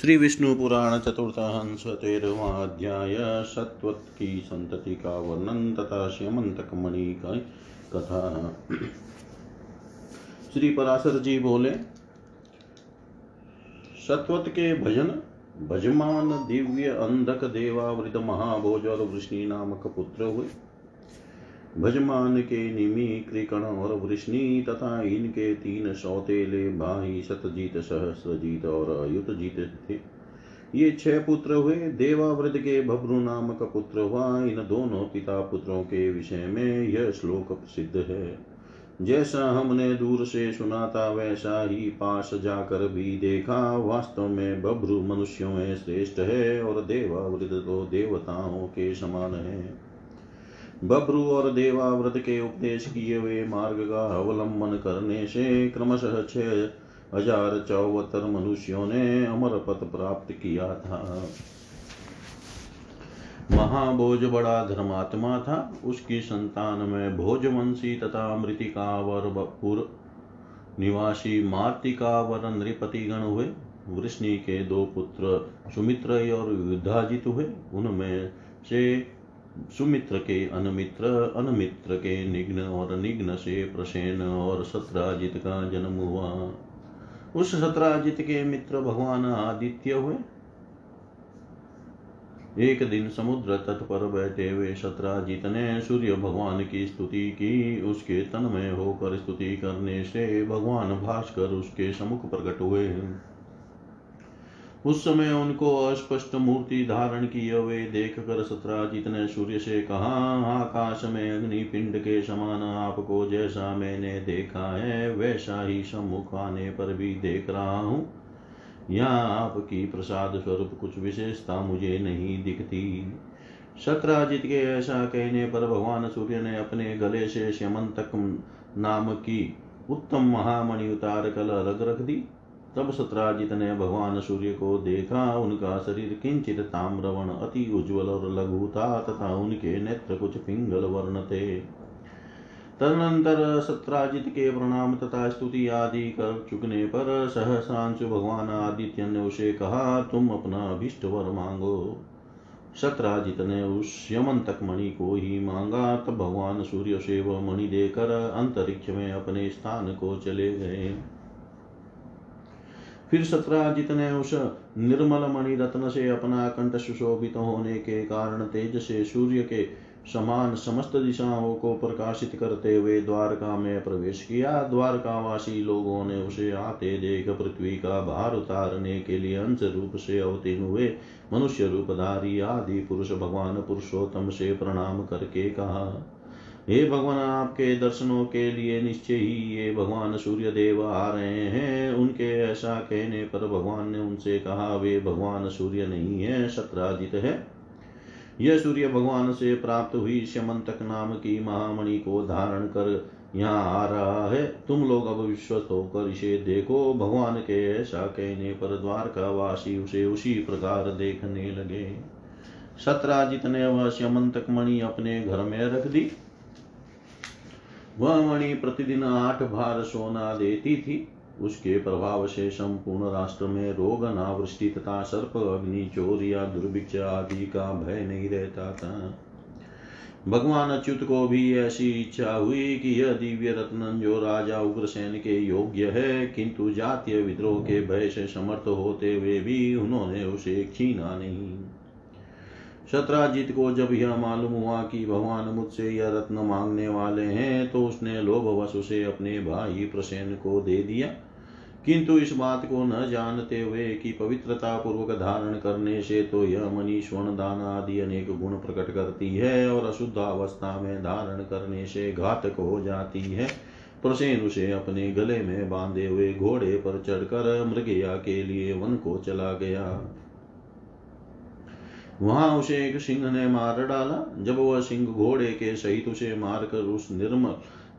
श्री विष्णु पुराण चतुर्थ तेरवा अध्याय सत्वत की संतति का वर्णन तथा श्यमंतक मणि का कथा। श्री पराशर जी बोले सत्वत के भजन भजमान दिव्य अंधक देवावृत महाभोज और वृष्णि नामक पुत्र हुए। भजमान के निमि कृकण और वृष्णि तथा इनके तीन सौतेले भाई सतजीत सहस्रजीत और अयुतजीत थे। ये छह पुत्र हुए, देवावृत के भब्रु नामक पुत्र हुआ। इन दोनों पिता पुत्रों के विषय में यह श्लोक प्रसिद्ध है। जैसा हमने दूर से सुना था, वैसा ही पास जाकर भी देखा। वास्तव में बभ्रु मनुष्यों में श्रेष्ठ है और देवावृत तो देवताओं के समान है। बभ्रु और देवाव्रत के उपदेश किए हुए मार्ग का अवलंबन करने से क्रमशः छह हज़ार चौहत्तर मनुष्यों ने अमर पथ प्राप्त किया था। महाभोज बड़ा धर्मात्मा था। उसकी संतान में भोजवंशी तथा मृतिका वर पुर निवासी मार्तिका वर नृपति गण हुए। वृष्णि के दो पुत्र सुमित्र और युद्धाजित हुए। उनमें से सुमित्र के अनमित्र अनमित्र के निग्न और निग्न से प्रसेन और सत्राजित का जन्म हुआ। उस सत्राजित के मित्र भगवान आदित्य हुए। एक दिन समुद्र तट पर बैठे हुए सत्राजित ने सूर्य भगवान की स्तुति की। उसके तन में होकर स्तुति करने से भगवान भास्कर उसके समुख प्रकट हुए। उस समय उनको अस्पष्ट मूर्ति धारण किए हुए देख कर सत्राजित ने सूर्य से कहा, आकाश में अग्नि पिंड के समान आपको जैसा मैंने देखा है, वैसा ही सम्मुख आने पर भी देख रहा हूँ। यहाँ आपकी प्रसाद स्वरूप कुछ विशेषता मुझे नहीं दिखती। सत्राजित के ऐसा कहने पर भगवान सूर्य ने अपने गले से श्यमंतक नाम की उत्तम महामणि उतार कर अलग रख दी। तब सत्राजित ने भगवान सूर्य को देखा, उनका शरीर किंचित ताम्रवण, अति उज्ज्वल और लघु था, तथा उनके नेत्र कुछ पिंगल वर्ण थे। तदनंतर सत्राजित के प्रणाम तथा स्तुति आदि कर चुकने पर सहसांशु भगवान आदित्य ने उसे कहा, तुम अपना अभिष्ट वर मांगो। सत्राजित ने उस यमन तक मणि को ही मांगा। तब भगवान सूर्य से वह मणि देकर अंतरिक्ष में अपने स्थान को चले गए। फिर सत्राजित ने उस निर्मल मणि रत्न से अपना कंठ सुशोभित होने के कारण तेज से सूर्य के समान समस्त दिशाओं को प्रकाशित करते हुए द्वारका में प्रवेश किया। द्वारकावासी लोगों ने उसे आते देख पृथ्वी का भार उतारने के लिए अंश रूप से अवतीर्ण हुए। मनुष्य रूपधारी आदि पुरुष भगवान पुरुषोत्तम से प्रणाम करके कहा हे भगवान, आपके दर्शनों के लिए निश्चय ही ये भगवान सूर्य देव आ रहे हैं। उनके ऐसा कहने पर भगवान ने उनसे कहा, वे भगवान सूर्य नहीं है, सत्राजित है। यह सूर्य भगवान से प्राप्त हुई श्यमंतक नाम की महामणि को धारण कर यहाँ आ रहा है। तुम लोग अब विश्वस्त होकर इसे देखो। भगवान के ऐसा कहने पर द्वारका वासी उसे उसी प्रकार देखने लगे। सत्राजित ने वह श्यमंतक मणि अपने घर में रख दी। वह मणि प्रतिदिन आठ भार सोना देती थी। उसके प्रभाव से संपूर्ण राष्ट्र में रोग, अनावृष्टि तथा सर्प, अग्नि चोर या दुर्भिक्ष आदि का भय नहीं रहता था। भगवान अच्युत को भी ऐसी इच्छा हुई कि यह दिव्य रत्न जो राजा उग्रसेन के योग्य है, किंतु जातीय विद्रोह के भय से समर्थ होते हुए भी उन्होंने उसे छीना नहीं। शत्राजित को जब यह मालूम हुआ कि भगवान मुझसे यह रत्न मांगने वाले हैं तो उसने लोभवश उसे अपने भाई प्रसेन को दे दिया। किंतु इस बात को न जानते हुए कि पवित्रता पूर्वक धारण करने से तो यह मनी स्वर्ण दान आदि अनेक गुण प्रकट करती है और अशुद्ध अवस्था में धारण करने से घातक हो जाती है। प्रसेन उसे अपने गले में बांधे हुए घोड़े पर चढ़कर मृगया के लिए वन को चला गया। वहाँ उसे एक सिंह ने मार डाला। जब वह सिंह घोड़े के सहित उसे मारकर उस निर्मल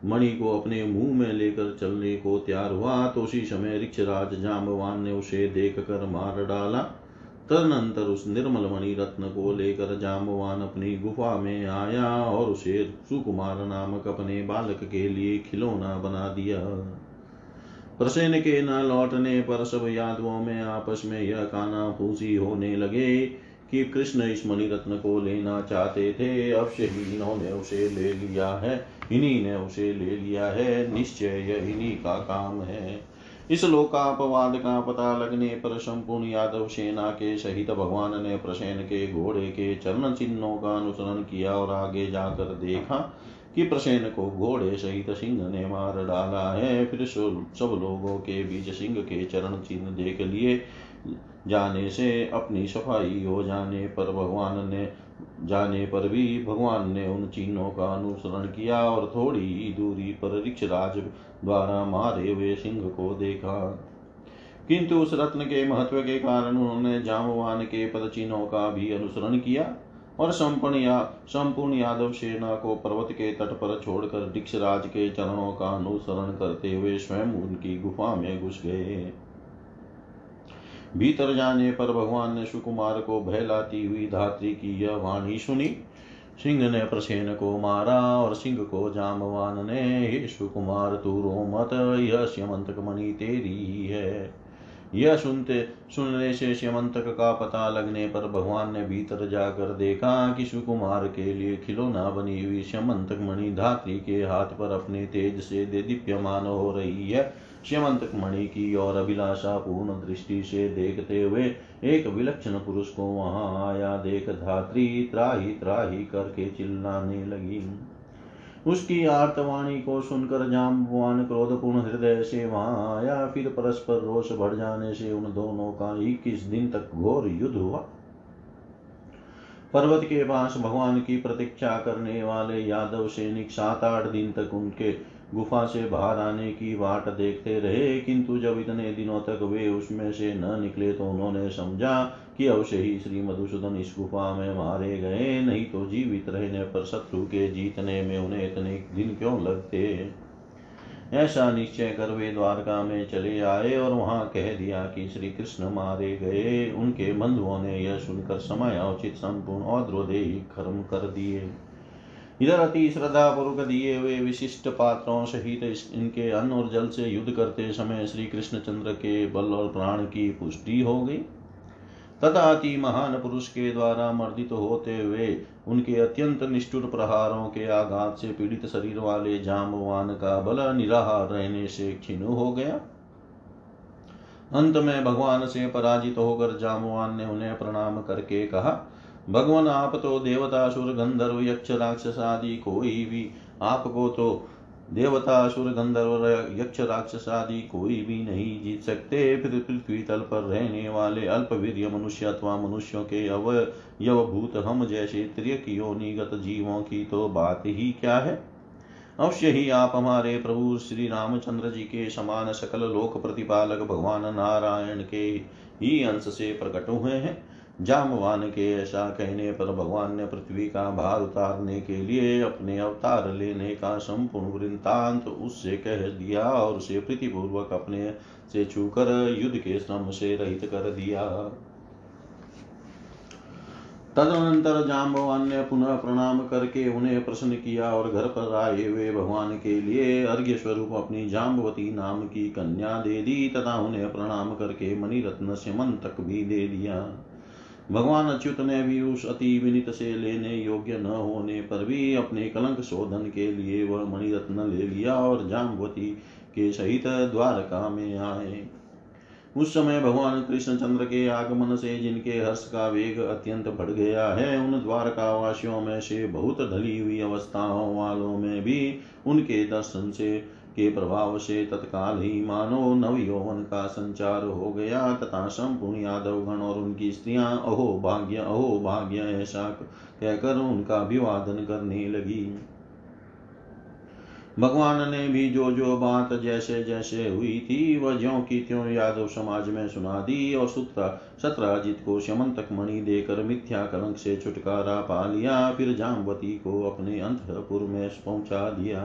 मणि को अपने मुँह में लेकर चलने को तैयार हुआ तो उसी समय ऋक्षराज जाम्बवान ने उसे देख कर मार डाला। तदनंतर उस निर्मल मणि रत्न को लेकर जाम्बवान अपनी गुफा में आया और उसे सुकुमार नामक अपने बालक के लिए खिलौना बना दिया। प्रसेन के न लौटने पर सब यादवों में आपस में यह काना फूसी होने लगे। कि कृष्ण इस मणि रत्न को लेना चाहते थे। अवश्य ही इन्होंने उसे ले लिया है। इन्हीं ने उसे ले लिया है। निश्चय यह इन्हीं का काम है। इस लोकापवाद का पता लगने पर संपूर्ण यादव सेना के सहित भगवान ने प्रसेन के घोड़े के चरण चिन्हों का अनुसरण किया और आगे जाकर देखा कि प्रसेन को घोड़े सहित सिंह ने मार डाला है। फिर सब लोगों के बीच सिंह के चरण चिन्ह देख लिए। जाने से अपनी सफ़ाई हो जाने पर भगवान ने, जाने पर भी भगवान ने उन चिन्हों का अनुसरण किया और थोड़ी ही दूरी पर ऋक्षराज द्वारा मारे हुए सिंह को देखा। किंतु उस रत्न के महत्व के कारण उन्होंने जामवान के पद चिन्हों का भी अनुसरण किया और संपूर्ण या, संपूर्ण यादव सेना को पर्वत के तट पर छोड़कर दीक्षराज के चरणों का अनुसरण करते हुए स्वयं उनकी गुफा में घुस गए। भीतर जाने पर भगवान ने सुकुमार को बहलाती हुई धात्री की यह वाणी सुनी। सिंह ने प्रसेन को मारा और सिंह को जामवान ने, हे सुकुमार, तू रो मत, यह श्यमंतक मणि तेरी ही है। यह सुनते, सुनने से श्यमंतक का पता लगने पर भगवान ने भीतर जाकर देखा कि सुकुमार के लिए खिलौना बनी हुई श्यमंतक मणि धात्री के हाथ पर अपने तेज से दे दीप्यमान हो रही है। श्यमंतक मणि की और अभिलाषा पूर्ण दृष्टि से देखते हुए एक विलक्षण पुरुष को वहाँ आया, देख धात्री त्राही त्राही करके चिल्लाने लगी। उसकी आर्तवाणी को सुनकर जाम्बवान क्रोधपूर्ण हृदय से वहाँ आया, फिर परस्पर रोष बढ़ जाने से उन दोनों का इक्कीस दिन तक घोर युद्ध हुआ। पर्वत के पास भगवान की प्रतीक्षा करने वाले यादव सैनिक सात आठ दिन तक उनके गुफा से बाहर आने की वाट देखते रहे, किंतु जब इतने दिनों तक वे उसमें से न निकले तो उन्होंने समझा कि अवश्य ही श्री मधुसूदन इस गुफा में मारे गए, नहीं तो जीवित रहने पर शत्रु के जीतने में उन्हें इतने दिन क्यों लगते? ऐसा निश्चय कर वे द्वारका में चले आए और वहाँ कह दिया कि श्री कृष्ण मारे गए। उनके बंधुओं ने यह सुनकर समय उचित संपूर्ण और द्रोदेही कर्म कर दिए। इधर अति श्रद्धा पूर्वक दिए हुए विशिष्ट पात्रों सहित इनके अन्न और जल से युद्ध करते समय श्री कृष्ण चंद्र के बल और प्राण की पुष्टि हो गई। तथा अति महान पुरुष के द्वारा मर्दित होते हुए उनके अत्यंत निष्ठुर प्रहारों के आघात से पीड़ित शरीर वाले जामवान का बल निराहार रहने से क्षीण हो गया। अंत में भगवान से पराजित होकर जामवान ने उन्हें प्रणाम करके कहा, भगवान, आप तो देवता, सुर, गंधर्व, यक्ष, राक्षस आदि कोई भी, आपको तो देवता सुर गंधर्व, यक्ष, राक्षस आदि कोई भी नहीं जीत सकते। फिर पृथ्वी तल पर रहने वाले अल्प वीर मनुष्य अथवा मनुष्यों के अवयवभूत हम जैसे त्रियक योनिगत जीवों की तो बात ही क्या है? अवश्य ही आप हमारे प्रभु श्री रामचंद्र जी के समान सकल लोक प्रतिपालक भगवान नारायण के ही अंश से प्रकट हुए हैं। जामवान के ऐसा कहने पर भगवान ने पृथ्वी का भार उतारने के लिए अपने अवतार लेने का संपूर्ण वृंतांत उससे कह दिया और उसे प्रीतिपूर्वक अपने से छूकर युद्ध के श्रम से रहित कर दिया। तदनंतर जाम्बवान ने पुनः प्रणाम करके उन्हें प्रश्न किया और घर पर आए हुए भगवान के लिए अर्घ्य स्वरूप अपनी जाम्बवती नाम की कन्या दे दी तथा उन्हें प्रणाम करके मणिरत्न से मन तक भी दे दिया। भगवान अच्युत ने भी उस अति विनित से लेने योग्य न होने पर भी अपने कलंक शोधन के लिए वह मणिरत्न ले लिया और जाम्बवती के सहित द्वारका में आए। उस समय भगवान कृष्ण चंद्र के आगमन से जिनके हर्ष का वेग अत्यंत बढ़ गया है, उन द्वारका वासियों में से बहुत ढली हुई अवस्थाओं वालों में भी उनके दर्शन से के प्रभाव से तत्काल ही मानो नव यौवन का संचार हो गया। तथा संपूर्ण यादव गण और उनकी स्त्रियाँ, अहो भाग्य अहो भाग्य, ऐसा कहकर उनका अभिवादन करने लगी। भगवान ने भी जो जो बात जैसे जैसे हुई थी, वह ज्यो की त्यों यादव समाज में सुना दी और सूत्र सत्राजित को शमंतक मणि देकर मिथ्या कलंक से छुटकारा पा लिया, फिर जामवती को अपने अंतपुर में पहुँचा दिया।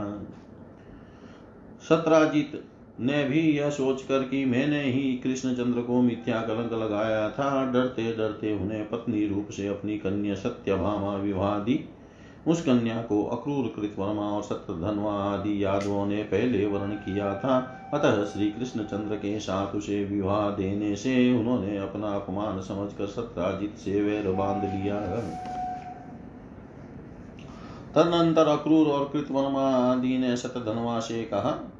सत्राजित ने भी यह सोचकर कि मैंने ही कृष्णचंद्र को मिथ्या कलंक लगाया था डरते डरते उन्हें पत्नी रूप से अपनी कन्या सत्यभामा विवाह दी। उस कन्या को अक्रूर कृतवर्मा और सत्यधनवा आदि यादवों ने पहले वर्ण किया था। अतः श्री कृष्ण चंद्र के साथ उसे विवाह देने से उन्होंने अपना अपमान समझकर सत्राजित से वैर बाँध लिया। तदनंतर अक्रूर और कृतवर्मा आदि ने सतधनवा से कहा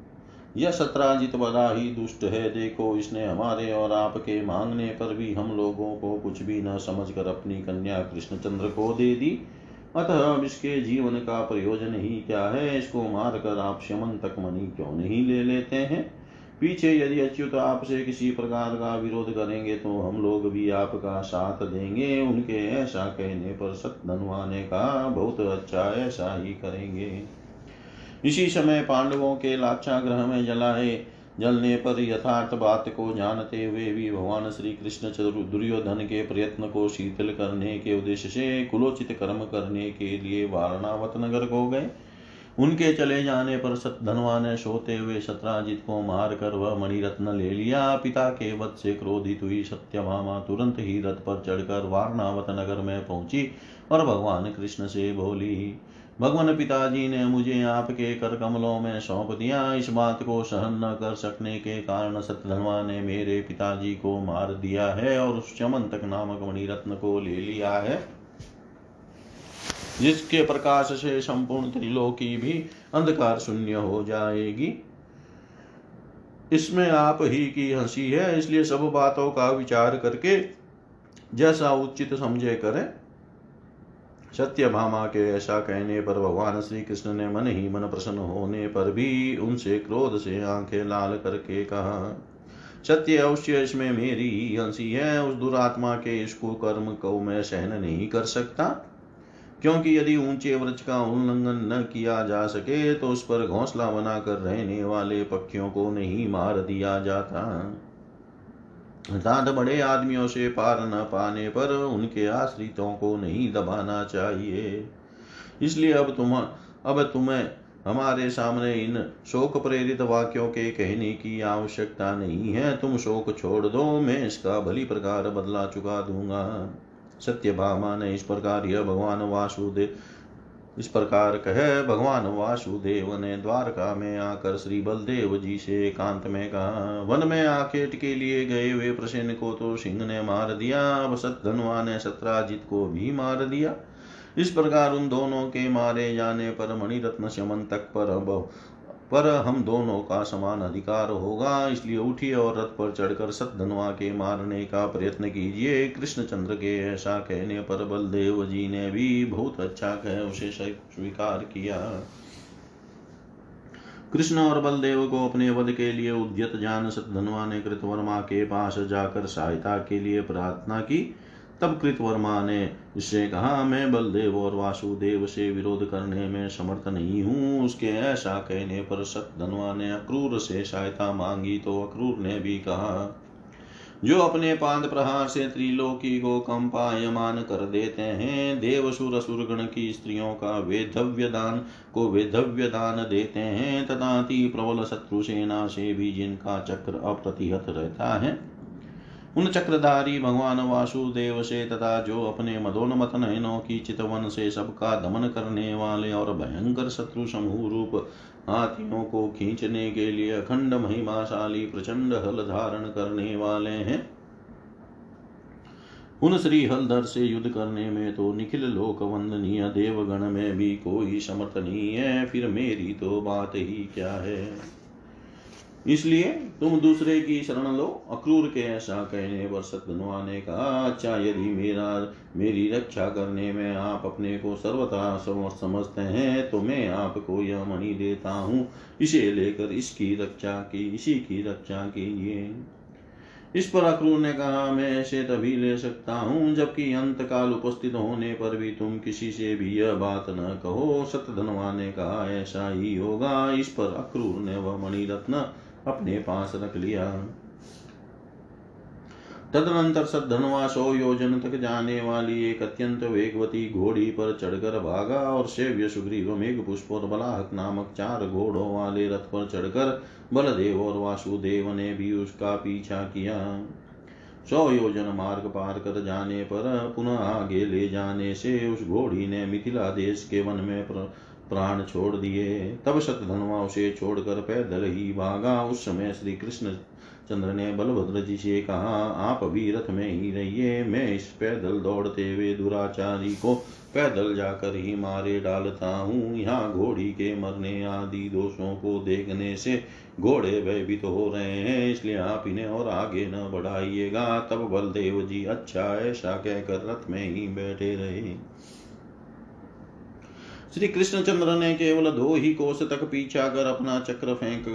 यह सत्राजित बड़ा ही दुष्ट है। देखो, इसने हमारे और आपके मांगने पर भी हम लोगों को कुछ भी न समझकर अपनी कन्या कृष्णचंद्र को दे दी। अतः अब इसके जीवन का प्रयोजन ही क्या है? इसको मारकर आप शमन तक मणि क्यों नहीं ले लेते हैं? पीछे यदि अच्युत आपसे किसी प्रकार का विरोध करेंगे तो हम लोग भी आपका साथ देंगे। उनके ऐसा कहने पर सत धनवाने का बहुत अच्छा ऐसा ही करेंगे। इसी समय पांडवों के लाक्षा ग्रह में जलाए, जलने पर यथार्थ बात को जानते हुए भी भगवान श्री कृष्ण दुर्योधन के प्रयत्न को शीतल करने के उद्देश्य से कुलोचित कर्म करने के लिए वारणावत नगर को गए। उनके चले जाने पर सतधनवा ने सोते हुए शत्राजित को मार कर वह मणिरत्न ले लिया। पिता के वध से क्रोधित हुई सत्यभामा तुरंत ही रथ पर चढ़कर वारणावत नगर में पहुँची और भगवान कृष्ण से बोली भगवान पिताजी ने मुझे आपके कर कमलों में सौंप दिया। इस बात को सहन न कर सकने के कारण सत्यधनवा ने मेरे पिताजी को मार दिया है और उस चमन तक नामक मणिरत्न को ले लिया है, जिसके प्रकाश से संपूर्ण त्रिलोकी भी अंधकार शून्य हो जाएगी। इसमें आप ही की हँसी है, इसलिए सब बातों का विचार करके जैसा उचित समझे करें। सत्य भामा के ऐसा कहने पर भगवान श्री कृष्ण ने मन ही मन प्रसन्न होने पर भी उनसे क्रोध से आँखें लाल करके कहा, सत्य अवश्य इसमें मेरी ही हँसी है, उस दुरात्मा के इसको कर्म को मैं सहन नहीं कर सकता। क्योंकि यदि ऊँचे वृक्ष का उल्लंघन न किया जा सके तो उस पर घोंसला बनाकर रहने वाले पक्षियों को नहीं मार दिया जाता। अर्थात बड़े आदमियों से पार न पाने पर उनके आश्रितों को नहीं दबाना चाहिए। इसलिए अब तुम, अब तुम्हें हमारे सामने इन शोक प्रेरित वाक्यों के कहने की आवश्यकता नहीं है। तुम शोक छोड़ दो, मैं इसका भली प्रकार बदला चुका दूँगा। सत्य भामा ने इस प्रकार यह भगवान वासुदेव इस प्रकार कहे भगवान वासुदेव ने द्वारका में आकर श्री बलदेव जी से एकांत में कहा, वन में आकेट के लिए गए हुए प्रसन्न को तो सिंह ने मार दिया, अब सतधनवा ने सत्राजित को भी मार दिया। इस प्रकार उन दोनों के मारे जाने पर मणिरत्न शमन तक पर अब पर हम दोनों का समान अधिकार होगा, इसलिए उठिए और रथ पर चढ़कर सतधनवा के मारने का प्रयत्न कीजिए। कृष्णचंद्र के ऐसा कहने पर बलदेव जी ने भी बहुत अच्छा कह उसे स्वीकार किया। कृष्ण और बलदेव को अपने वध के लिए उद्यत जान सतधनवा ने कृतवर्मा के पास जाकर सहायता के लिए प्रार्थना की। तब कृतवर्मा ने इससे कहा, मैं बलदेव और वासुदेव से विरोध करने में समर्थ नहीं हूँ। उसके ऐसा कहने पर सतधनवा ने अक्रूर से सहायता मांगी तो अक्रूर ने भी कहा, जो अपने पाद प्रहार से त्रिलोकी को कंपायमान कर देते हैं, देव सुर असुर गण की स्त्रियों का वेधव्य दान को वेधव्य दान देते हैं तथा प्रबल शत्रु सेना से भी जिनका चक्र अप्रतिहत रहता है उन चक्रधारी भगवान वासुदेव से तथा जो अपने मदोन्मत नयनों की चितवन से सबका दमन करने वाले और भयंकर शत्रु समूह रूप हाथियों को खींचने के लिए अखंड महिमाशाली प्रचंड हल धारण करने वाले हैं। उन श्री हलधर से युद्ध करने में तो निखिल लोक वंदनीय देवगण में भी कोई समर्थ नहीं है, फिर मेरी तो बात ही क्या है? इसलिए तुम दूसरे की शरण लो, अक्रूर के ऐसा कहने पर सतनुआ ने कहा अच्छा यदि मेरा, मेरी रक्षा करने में आप अपने को सर्वथा समझते हैं तो मैं आपको यह मणि देता हूँ। इसे लेकर इसकी रक्षा की, इसी की रक्षा कीजिए। इस पर अक्रूर ने कहा, मैं ऐसे तभी ले सकता हूँ, जबकि अंत काल उपस्थित होने पर भी तुम किसी से भी यह बात न कहो। सतधनवा ने कहा, ऐसा ही होगा। इस पर अक्रूर ने वह मणि रत्न अपने पास रख लिया। तदनंतर सद्धनवा सौ योजन तक जाने वाली एक अत्यंत वेगवती घोड़ी पर चढ़कर भागा और सेव्य सुग्रीव मेघ पुष्प और बलाहक नामक चार घोड़ों वाले रथ पर चढ़कर बलदेव और वासुदेव ने भी उसका पीछा किया। सौ योजन मार्ग पार कर जाने पर पुनः आगे ले जाने से उस घोड़ी ने मिथिला देश के वन में प्राण छोड़ दिए। तब शतधनवा उसे छोड़कर पैदल ही भागा। उस समय श्री कृष्ण चंद्र ने बलभद्र जी से कहा, आप भी रथ में ही रहिए। मैं इस पैदल दौड़ते हुए दुराचारी को पैदल जाकर ही मारे डालता हूँ। यहाँ घोड़ी के मरने आदि दोषों को देखने से घोड़े भयभीत तो हो रहे हैं। इसलिए आप इन्हें और आगे न बढ़ाइएगा। तब बलदेव जी अच्छा ऐसा कहकर रथ में ही बैठे रहे। श्री कृष्णचंद्र ने केवल दो ही कोष तक पीछा कर अपना चक्र फेंक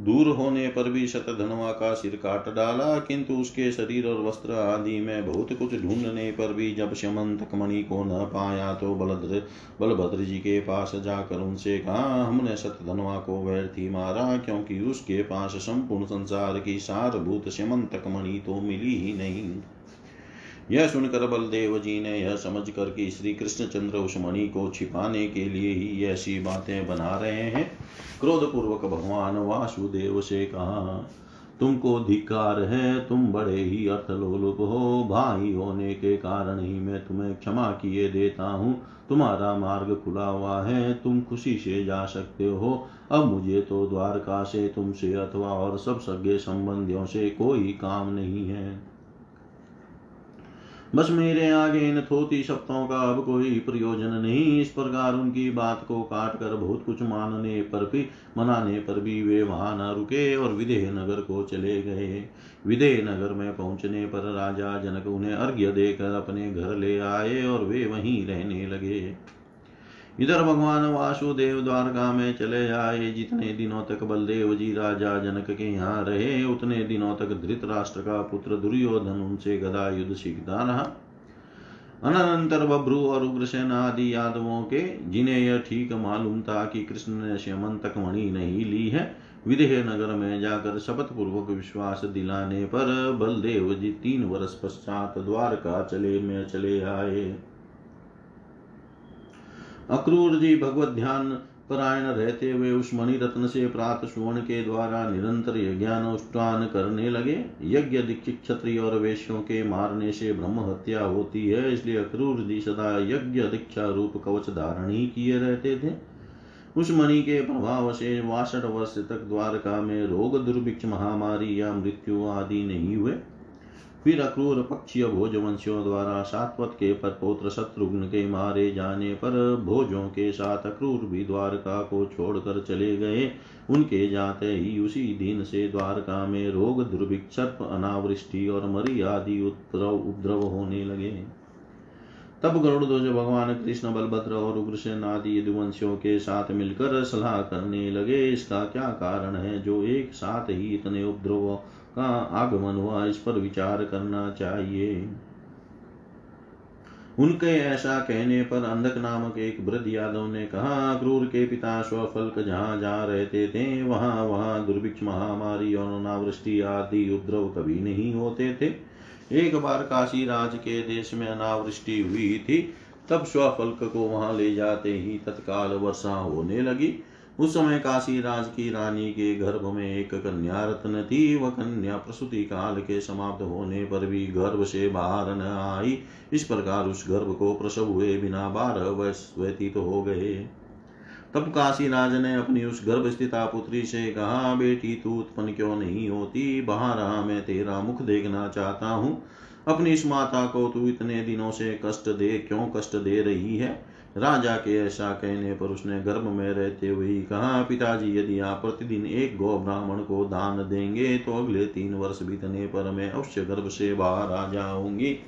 दूर होने पर भी शतधनवा का सिर काट डाला, किंतु उसके शरीर और वस्त्र आदि में बहुत कुछ ढूँढने पर भी जब शमंतक मणि को न पाया तो बलद्र, बलभद्र जी के पास जाकर उनसे कहा, हमने शतधनवा को व्यर्थी मारा, क्योंकि उसके पास संपूर्ण संसार की सारभूत शमंतक मणि तो मिली ही नहीं। यह सुनकर बलदेव जी ने यह समझ कर कि श्री कृष्णचंद्र उस मणि को छिपाने के लिए ही ऐसी बातें बना रहे हैं। क्रोध पूर्वक भगवान वासुदेव से कहा, तुमको धिकार है, तुम बड़े ही अर्थलोलुप हो। भाई होने के कारण ही मैं तुम्हें क्षमा किए देता हूँ। तुम्हारा मार्ग खुला हुआ है, तुम खुशी से जा सकते हो। अब मुझे तो द्वारका से, तुमसे अथवा और सब सगे संबंधियों से कोई काम नहीं है। बस मेरे आगे इन थोती शब्दों का अब कोई प्रयोजन नहीं। इस प्रकार उनकी बात को काट कर बहुत कुछ मानने पर भी, मनाने पर भी वे वहाँ न रुके और विदेह नगर को चले गए। विदेह नगर में पहुँचने पर राजा जनक उन्हें अर्घ्य देकर अपने घर ले आए और वे वहीं रहने लगे। इधर भगवान वासुदेव द्वारका में चले आए, जितने दिनों तक बलदेव जी राजा जनक के यहाँ रहे, उतने दिनों तक धृतराष्ट्र का पुत्र दुर्योधन उनसे गदा युद्ध सीखता रहा। अनंतर बभ्रु और उग्रसेन आदि यादवों के, जिन्हें यह ठीक मालूम था कि कृष्ण ने श्यमन तक मणि नहीं ली है, विदेह नगर में जाकर शपथ पूर्वक विश्वास दिलाने पर बलदेव जी तीन वर्ष पश्चात द्वारका चले में चले आए। अक्रूर जी भगवत ध्यान परायण रहते हुए उस मणि रत्न से प्राप्त सुवर्ण के द्वारा निरंतर यज्ञानुष्ठान करने लगे। यज्ञ दीक्षित क्षत्रिय और वेश्यों के मारने से ब्रह्म हत्या होती है, इसलिए अक्रूर जी सदा यज्ञ दीक्षा रूप कवच धारण ही किए रहते थे। उस मणि के प्रभाव से वासठ वर्ष तक द्वारका में रोग, दुर्भिक्ष, महामारी या मृत्यु आदि नहीं हुए। फिर अक्रूर पक्षीय भोजवंशियों द्वारा सात्वत के परपोत्र शत्रुघ्न के मारे जाने पर भोजों के साथ अक्रूर भी द्वारका को छोड़कर चले गए। उनके जाते ही उसी दिन से द्वारका में रोग दुर्भिक्ष अनावृष्टि और मरी आदि उपद्रव उपद्रव होने लगे। तब गरुड़ ध्वज भगवान कृष्ण, बलभद्र और उग्रसेन आदि यदुवंशियों के साथ मिलकर सलाह करने लगे, इसका क्या कारण है जो एक साथ ही इतने उपद्रव का आगमन हुआ, इस पर विचार करना चाहिए। उनके ऐसा कहने पर अंधक नामक एक वृद्ध यादव ने कहा, क्रूर के पिता स्वफल्क जहाँ जा रहते थे, वहाँ वहाँ दुर्भिक्ष महामारी और अनावृष्टि आदि उपद्रव कभी नहीं होते थे। एक बार काशी राज के देश में अनावृष्टि हुई थी, तब स्वफल्क को वहाँ ले जाते ही तत्काल वर्षा होने लगी। उस समय काशी राज की रानी के गर्भ में एक कन्या रत्न थी। वह कन्या प्रसूति काल के समाप्त होने पर भी गर्भ से बाहर न आई। इस प्रकार उस गर्भ को प्रसव हुए बिना बारह वर्ष व्यतीत हो गए। तब काशी राज ने अपनी उस गर्भ स्थिता पुत्री से कहा, बेटी, तू उत्पन्न क्यों नहीं होती? बाहर आ मैं तेरा मुख देखना चाहता हूँ। अपनी इस माता को तू इतने दिनों से कष्ट दे, क्यों कष्ट दे रही है? राजा के ऐसा कहने पर उसने गर्भ में रहते हुए कहा, पिताजी, यदि आप प्रतिदिन एक गौ ब्राह्मण को दान देंगे तो अगले तीन वर्ष बीतने पर मैं अवश्य गर्भ से बाहर आ जाऊँगी।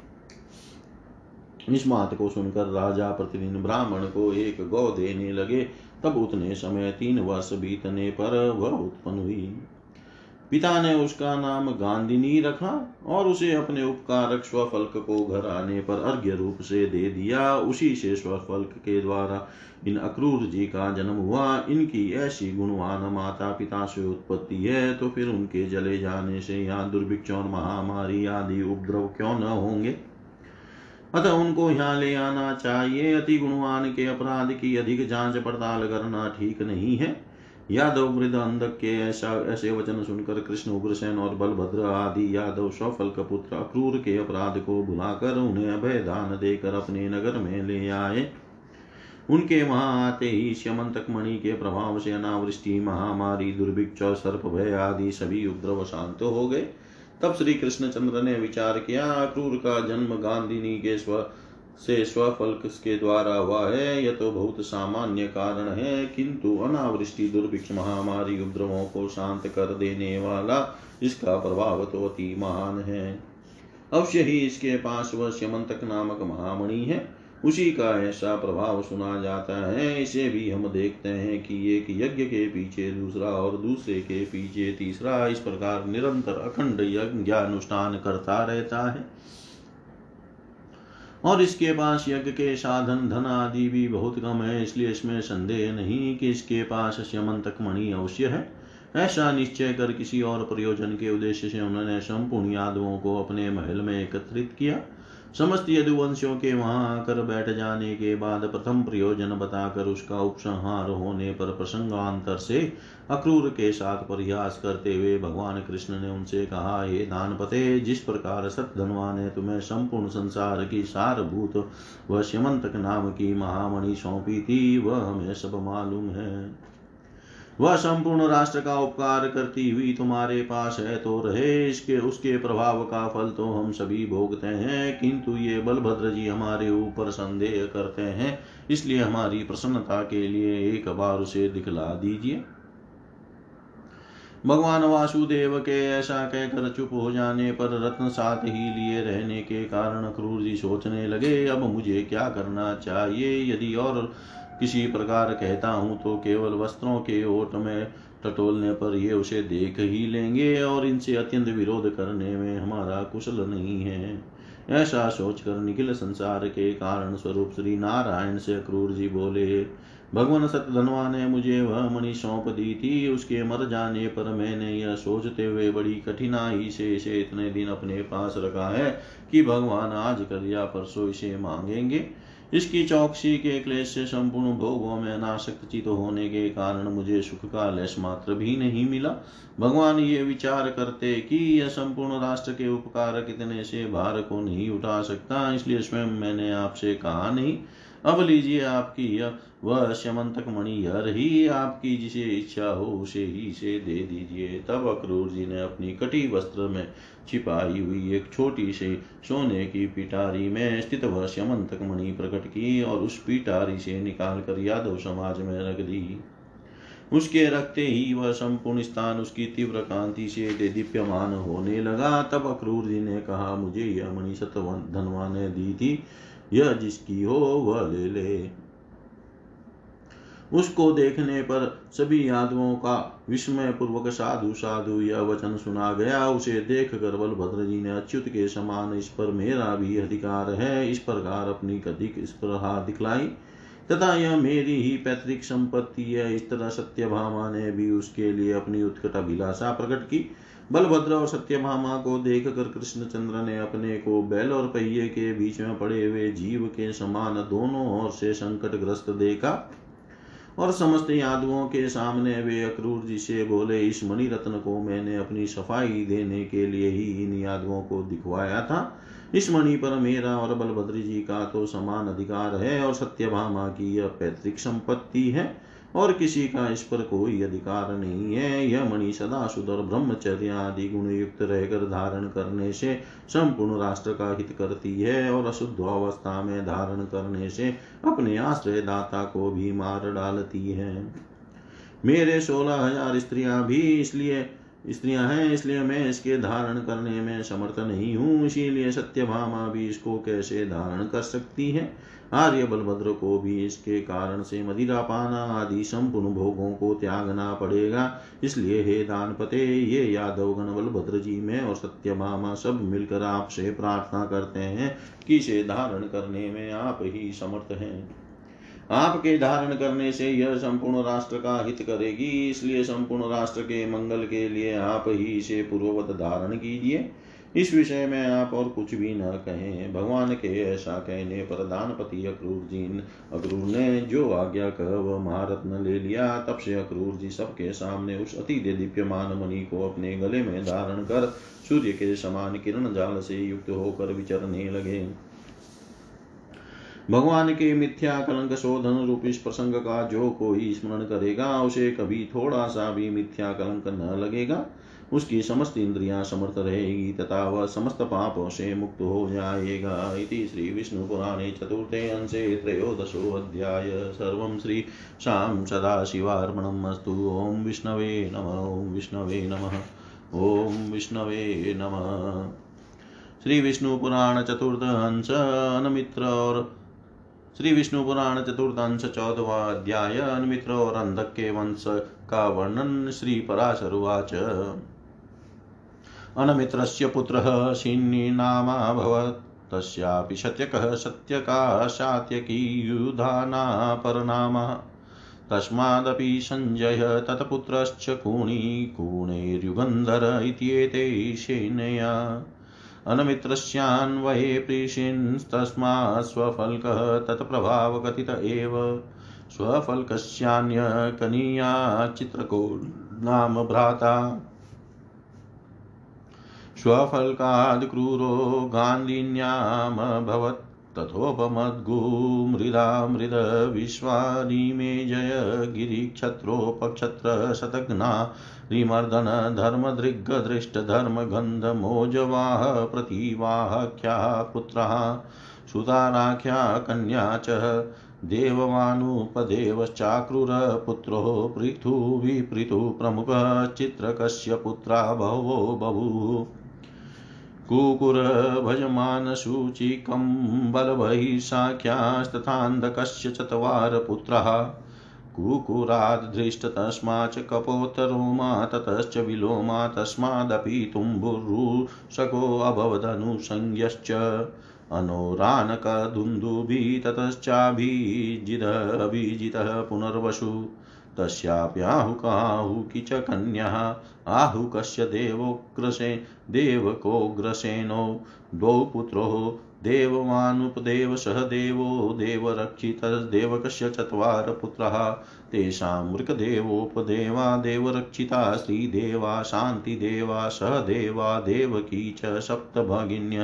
इस बात को सुनकर राजा प्रतिदिन ब्राह्मण को एक गौ देने लगे। तब उतने समय तीन वर्ष बीतने पर वह उत्पन्न हुई। पिता ने उसका नाम गांधिनी रखा और उसे अपने उपकारक स्वफल्क को घर आने पर अर्घ्य रूप से दे दिया। उसी से स्वफल्क के द्वारा इन अक्रूर जी का जन्म हुआ। इनकी ऐसी गुणवान माता पिता से उत्पत्ति है तो फिर उनके जले जाने से यहाँ दुर्भिक्ष और महामारी आदि उपद्रव क्यों न होंगे? अतः उनको यहाँ ले आना चाहिए। अति गुणवान के अपराध की अधिक जाँच पड़ताल करना ठीक नहीं है। यादव वृद्ध अंधक के ऐसा ऐसे वचन सुनकर कृष्ण उग्रसेन और बलभद्र आदि यादव सफल का पुत्र अक्रूर के अपराध को भुलाकर उन्हें अभय दान देकर अपने नगर में ले आए। उनके वहाँ आते ही श्यमंतक मणि के प्रभाव से अनावृष्टि, महामारी, दुर्भिक्ष सर्प भय आदि सभी उपद्रव शांत हो गए। तब श्री कृष्णचंद्र ने विचार किया, अक्रूर का जन्म गांधिनी के स्व से स्वफल के द्वारा हुआ है। यह तो बहुत सामान्य कारण है, किंतु अनावृष्टि दुर्भिक्ष महामारी उपद्रवों को शांत कर देने वाला इसका प्रभाव तो अति महान है। अवश्य ही इसके पास वह श्यमंतक नामक महामणि है। उसी का ऐसा प्रभाव सुना जाता है। इसे भी हम देखते हैं कि एक यज्ञ के पीछे दूसरा और दूसरे के पीछे तीसरा इस प्रकार निरंतर अखंड यज्ञ अनुष्ठान करता रहता है। और इसके पास यज्ञ के साधन, धन आदि भी बहुत कम है, इसलिए इसमें संदेह नहीं कि इसके पास श्यमंतक मणि अवश्य है। ऐसा निश्चय कर किसी और प्रयोजन के उद्देश्य से उन्होंने संपूर्ण यादवों को अपने महल में एकत्रित किया। समस्त यदुवंशियों के वहाँ आकर बैठ जाने के बाद प्रथम प्रयोजन बताकर उसका उपसंहार होने पर प्रसंगांतर से अक्रूर के साथ प्रयास करते हुए भगवान कृष्ण ने उनसे कहा, हे दान पते जिस प्रकार सतधनवा ने तुम्हें संपूर्ण संसार की सारभूत व श्यमंतक नाम की महामणि सौंपी थी, वह हमें सब मालूम है। वह संपूर्ण राष्ट्र का उपकार करती हुई तुम्हारे पास है तो रहे इसके उसके प्रभाव का फल तो हम सभी भोगते हैं, किंतु ये बलभद्र जी हमारे ऊपर संदेह करते हैं, इसलिए हमारी प्रसन्नता के लिए एक बार उसे दिखला दीजिए। भगवान वासुदेव के ऐसा कहकर चुप हो जाने पर रत्न साथ ही लिए रहने के कारण क्रूर जी सोचने लगे, अब मुझे क्या करना चाहिए, यदि और किसी प्रकार कहता हूँ तो केवल वस्त्रों के ओट में टटोलने पर ये उसे देख ही लेंगे और इनसे अत्यंत विरोध करने में हमारा कुशल नहीं है। ऐसा सोचकर निखिल संसार के कारण स्वरूप श्री नारायण से क्रूर जी बोले, भगवान सतधनवा ने मुझे वह मणि सौंप दी थी, उसके मर जाने पर मैंने यह सोचते हुए बड़ी कठिनाई से इसे इतने दिन अपने पास रखा है कि भगवान आज कल या परसों इसे मांगेंगे। इसकी चौकसी के क्लेश से संपूर्ण भोगों में अनाशक्त चित होने के कारण मुझे सुख का लेश मात्र भी नहीं मिला। भगवान ये विचार करते कि यह संपूर्ण राष्ट्र के उपकार कितने से भार को नहीं उठा सकता, इसलिए स्वयं मैंने आपसे कहा नहीं। अब लीजिए आपकी यह वह श्यमंतक मणि यह रही आपकी जिसे इच्छा हो उसे ही से दे दीजिए। तब अक्रूर जी ने अपनी कटी वस्त्र में छिपाई हुई एक छोटी सी सोने की पिटारी में स्थित वह श्यमंतक मणि प्रकट की और उस पिटारी से निकाल कर यादव समाज में रख दी। उसके रखते ही वह संपूर्ण स्थान उसकी तीव्र कांति से दीप्यमान होने लगा। तब अक्रूर जी ने कहा, मुझे यह मणि सतधनवा ने दी थी। यह जिसकी हो वह ले ले उसको देखने पर सभी यादवों का विस्मय पूर्वक साधु साधु यह वचन सुना गया। उसे देख कर बलभद्र जी ने अच्युत के समान, इस पर मेरा भी अधिकार है। इस प्रकार अपनी कथिक इस पर दिखलाई। तथा यह मेरी ही पैतृक संपत्ति है। इस तरह सत्यभामा ने भी उसके लिए अपनी उत्कट अभिलाषा प्रकट की। बलभद्र और सत्य सत्यभामा को देख कर कृष्णचंद्र ने अपने को बैल और पहिए के बीच में पड़े हुए जीव के समान दोनों ओर से संकट ग्रस्त देखा और समस्त यादवों के सामने वे अक्रूर जी से बोले, इस मणि रत्न को मैंने अपनी सफ़ाई देने के लिए ही इन यादवों को दिखवाया था। इस मणि पर मेरा और बलभद्र जी का तो समान अधिकार है और सत्यभामा की यह पैतृक संपत्ति है। और किसी का इस पर कोई अधिकार नहीं है। यह मणि सदा सुधर ब्रह्मचर्य आदि गुण युक्त रहकर धारण करने से संपूर्ण राष्ट्र का हित करती है और अशुद्ध अवस्था में धारण करने से अपने आश्रय दाता को भी मार डालती है। मेरे सोलह हज़ार स्त्रियाँ भी इसलिए, स्त्रियाँ हैं इसलिए मैं इसके धारण करने में समर्थ नहीं हूँ, इसीलिए सत्यभामा भी इसको कैसे धारण कर सकती है? आर्य बलभद्र को भी इसके कारण से मदिरा पाना आदि संपूर्ण भोगों को त्यागना पड़ेगा। इसलिए हे दान पते ये यादव गण बलभद्र जी, में और सत्यभामा सब मिलकर आपसे प्रार्थना करते हैं कि इसे धारण करने में आप ही समर्थ हैं। आपके धारण करने से यह संपूर्ण राष्ट्र का हित करेगी, इसलिए संपूर्ण राष्ट्र के मंगल के लिए आप ही इसे पूर्ववत धारण कीजिए। इस विषय में आप और कुछ भी न कहें। भगवान के ऐसा कहने पर दानपति अक्रूर जी अक्रूर ने जो आज्ञा कह, वह महारत्न ले लिया। तब से अक्रूर जी सबके सामने उस अति दीप्यमान मणि को अपने गले में धारण कर सूर्य के समान किरण जाल से युक्त होकर विचरने लगे। भगवान के मिथ्या कलंक शोधन रूप इस प्रसंग का जो कोई स्मरण करेगा, उसे कभी थोड़ा सा भी मिथ्या कलंक न लगेगा। उसकी समस्त इंद्रियाँ समर्थ रहेगी, तथा वह समस्त पापों से मुक्त हो जाएगा। इति श्री विष्णु पुराणे चतुर्थे अंशे त्रयोदशोऽध्याय सर्वं श्री शां सदाशिवार्पणमस्तु ॐ विष्णवे नम, ॐ विष्णवे नमः, ॐ विष्णवे नमः। श्री विष्णु पुराण चतुर्थ अंश, अनमित्र और श्री विष्णु पुराण चतुर्थांश चौदवा अध्याय, अनमित्र और अंधक के वंश का वर्णन श्री पराशरुवाच अनमित्रस्य पुत्रः शिन्निनामाभवत् तस्यापि शत्यकः सत्यका शात्यकी युधानापरनामः तस्मादपि सञ्जय तत्पुत्रश्च कूणी कूणैर्युगन्धर इत्येते सेनया अनमित्रस्यान्वये प्रीषिंस्तस्मात् स्वफल्कः तत्प्रभावकथित एव। स्वफल्कस्यान्यकनीया चित्रको नाम भ्राता। स्वफल्काद् क्रूरो गान्धिन्यामभवत् तथोपमद्गुमृदा मृद विश्वानिमे जय गिरिक्षत्रोपक्षत्र शतघ्ना रिमर्दन धर्मदृग्गदृष्टधर्मगन्धमोजवाह प्रतिवाहख्या पुत्रः सुताराख्या कन्या च देववानुपदेवश्चाक्रूरपुत्रो पृथुविपृथु प्रमुखः चित्रकस्य पुत्रा बहवो बभूः कुकुरभजमानशुचिकम्बलबहिशाख्यास्तथान्धकस्य चत्वार पुत्रः कुकुराद्धृष्टतस्माच्च कपोत्तरोमा ततश्च विलोमा तस्मादपि तुम्बुरुषकोऽभवदनुसंज्ञश्च अनोरानकदुन्दुभिः ततश्चाभिजिदभिजितः पुनर्वसु। तस्याप्याहुकाहुकी च कन्यः आहुकस्य देवोग्रसे देवकोग्रसेनो द्वौ पुत्रौ देववानुपदेव सह देवो देवरक्षितदेवकस्य चत्वार पुत्रः तेषां मृगदेवोपदेवा, देवरक्षिता श्रीदेवा शान्तिदेवा सह देवा देवकी च सप्तभगिन्य।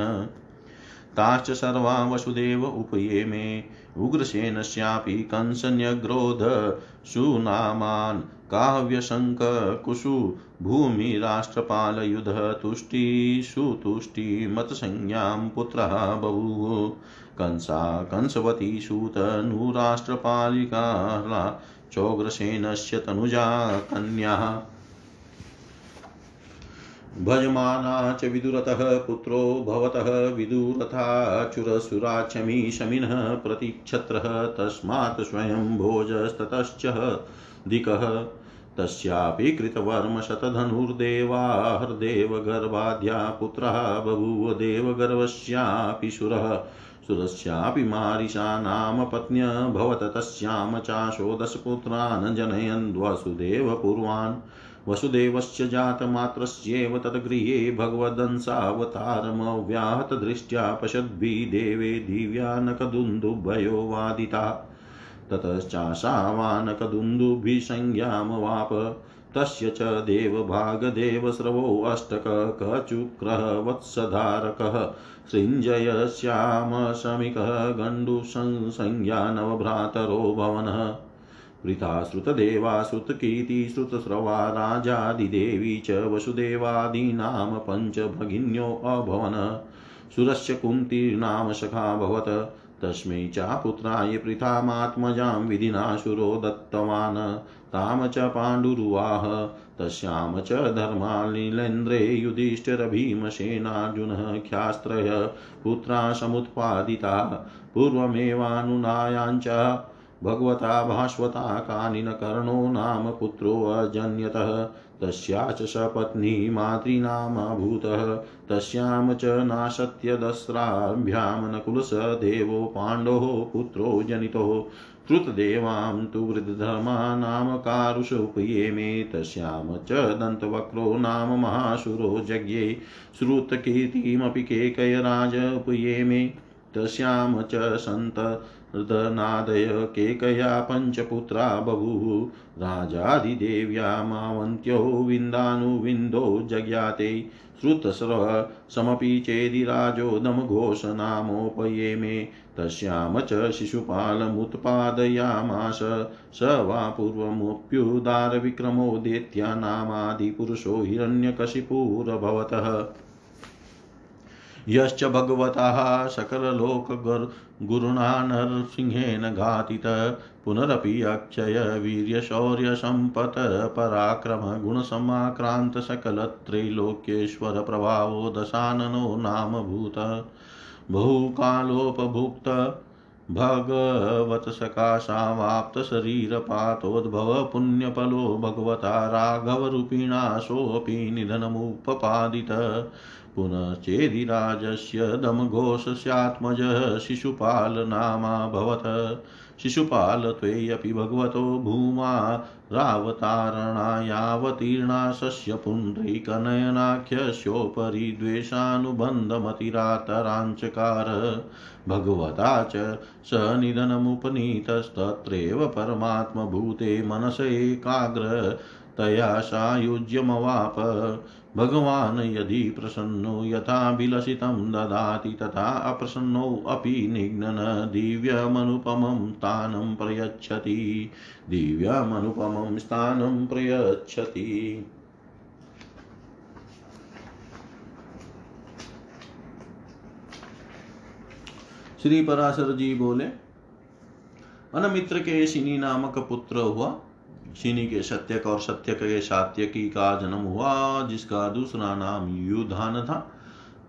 ताश्च सर्वा वसुदेव उपये मे उग्रसेनस्यापि कंसन्यग्रोध सुनामान्। काव्यशङ्ककुशु भूमिराष्ट्रपालयुधः तुष्टिसुतुष्टिमतसंज्ञां पुत्रः बभूव। कंसा कंसवती सूतनुराष्ट्रपालिका चोग्रसेनस्य तनुजा कन्याः। भजमाना च विदुरतः पुत्रो भवतः विदुरथाचुरसुराचमी शमिनः प्रतीक्षत्रः तस्मात् स्वयं भोजस्ततश्च दिकः। तस्यापि कृतवर्मशतधनुर्देवाहर्देवगर्भाद्या पुत्रः बभूव देवगर्भस्यापि सुरः। सुरस्यापि मारिषा नाम पत्न्य भवत तस्यां चाशोदशपुत्रान् जनयन् वसुदेवपूर्वान् वसुदेवस्य जातमात्रस्येव तद्गृहे भगवदंसावतारमव्याहतदृष्ट्या पश्यद्भिः देवे दिव्यानकदुन्दुभयो वादिता ततश्चाशावानकदुन्दुभिः संज्ञामवाप तस्य च देवभागदेवस्रवोऽष्टककचुक्रः वत्सधारकः सृञ्जयश्यामशमिकः गण्डुसंज्ञा नवभ्रातरो भवनः। वृथा श्रुतदेवा श्रुतकीर्ति श्रुतस्रवा राजादिदेवी च वसुदेवादीनां पञ्चभगिन्योऽभवन् सुरस्य कुन्तीर्नाम सखाभवत् तस्मै चापुत्राय पृथामात्मजां विधिना शुरो दत्तवान्। तां च पाण्डुरुवाह। तस्यां च धर्मालीलेन्द्रे युधिष्ठिरभीमसेनार्जुनः ख्यास्त्रय पुत्रा समुत्पादिता पूर्वमेवानुनायाञ्च भगवता भास्वता कानिनकर्णो नाम पुत्रोऽजन्यतः तस्या च सपत्नी मातृनामाभूतः तस्यां च नासत्यदस्राभ्यां नकुलस देवो पाण्डोः पुत्रो जनितो। श्रुतदेवां तु वृद्धर्मा नाम कारुषोपयेमे तस्यां च दन्तवक्रो नाम महाशुरो जज्ञे। श्रुतकीर्तिमपि केकयराज उपयेमे। तस्यां च सन्त हृदनादय केकया पञ्चपुत्रा बभूव। राजादिदेव्यामावन्त्यो विन्दानुविन्दो जज्ञाते। श्रुतस्रव समपि चेदिराजोदमघोषनामोपयेमे तस्यां च शिशुपालमुत्पादयामास। स वा पूर्वमुप्युदारविक्रमो दैत्या हिरण्यकशिपुरभवतः। यश्च भगवतः सकललोकगुरुणा नरसिंहेन घातित पुनरपि अक्षय वीर्यशौर्यसम्पत्पराक्रमगुणसमाक्रान्तसकलत्रैलोक्येश्वरप्रभावो दशाननो नाम भूत बहुकालोपभुक्त भगवत्सकाशावाप्तशरीरपातोद्भव पुण्यफलो भगवता राघवरूपिणा सोऽपि निधनमुपपादित पुनश्चेदिराजस्य दमघोषस्यात्मजः शिशुपालनामाभवत् शिशुपाल त्वेऽपि भगवतो भूमा रावतारणायावतीर्णा शस्यपुण्ड्रीकनयनाख्यस्योपरि द्वेषानुबन्धमतिरातराञ्चकार। भगवता च स निधनमुपनीतस्तत्रैव परमात्मभूते मनस एकाग्रतया सायुज्यमवाप। भगवान् यदि प्रसन्नो यथाभिलषितं ददाति तथा अप्रसन्नोऽपि निघ्नन् दिव्यमनुपमं स्थानं प्रयच्छति। दिव्यमनुपमं स्थानं प्रयच्छति। श्री पराशर जी बोले अनमित्र के शिनी नामक पुत्र हुआ शिनी के सत्यक और सत्यक के सात्यकी का जन्म हुआ, जिसका दूसरा नाम युधान था।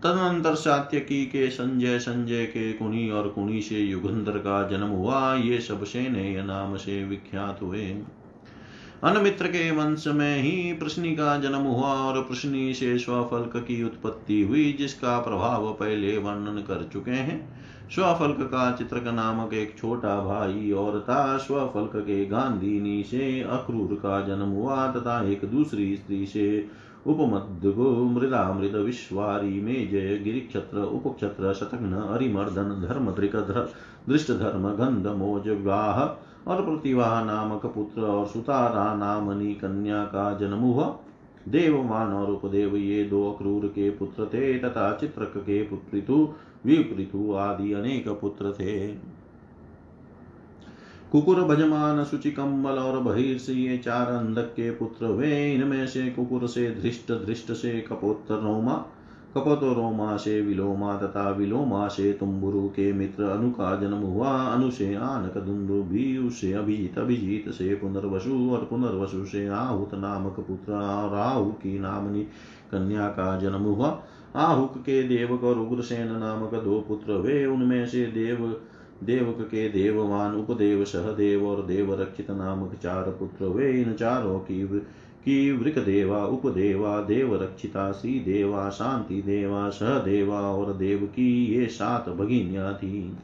तदनंतर सात्यकी के संजय संजय के कुणी और कुणी से युगंधर का जन्म हुआ, ये सब सेने नाम से विख्यात हुए। अनमित्र के वंश में ही प्रश्नि का जन्म हुआ और प्रश्नि से स्वफल्क की उत्पत्ति हुई, जिसका प्रभाव पहले वर्णन कर चुके हैं। स्वफल्क का चित्रक नामक एक छोटा भाई और था स्वफल्क के गांधीनी से अक्रूर का जन्म हुआ तथा एक दूसरी स्त्री से उपमद्गो मृदा मृद विश्वारी में जय गिरिक्षत्र उपक्षत्र शतघ्न हरिमर्दन धर्म त्रिक दृष्ट धर्म गंध मोज विवाह और प्रतिवाह नामक पुत्र और सुतारा नामनी कन्या का जन्म हुआ। देवमान और उपदेव ये दो अक्रूर के पुत्र थे तथा चित्रक के पुत्रितु विपृतु आदि अनेक पुत्र थे। कुकुर भजमान शुचि कम्बल और बहिर्ष ये चार अंधक के पुत्र वे इनमें से कुकुर से धृष्ट धृष्ट से कपोत्तर रोमा, कपतो रोमा से विलोमा तथा विलोमा से तुम्बुरु के मित्र अनु का जन्म हुआ। अनु से आनक दुंदु भी उससे अभिजीत अभिजीत से पुनर्वसु और पुनर्वसु से आहुत नामक पुत्र और आहु की नामनी कन्या का जन्म हुआ। आहुक के देवक और उग्रसेन नामक दो पुत्र वे उनमें से देव, देवक के देववान, उपदेव सहदेव और देवरक्षित नामक चार पुत्र वे इन चारों की की वृक देवा उपदेवा देव रक्षिता श्री देवा शांति देवा सहदेवा और देव की ये सात भगिनिया थी।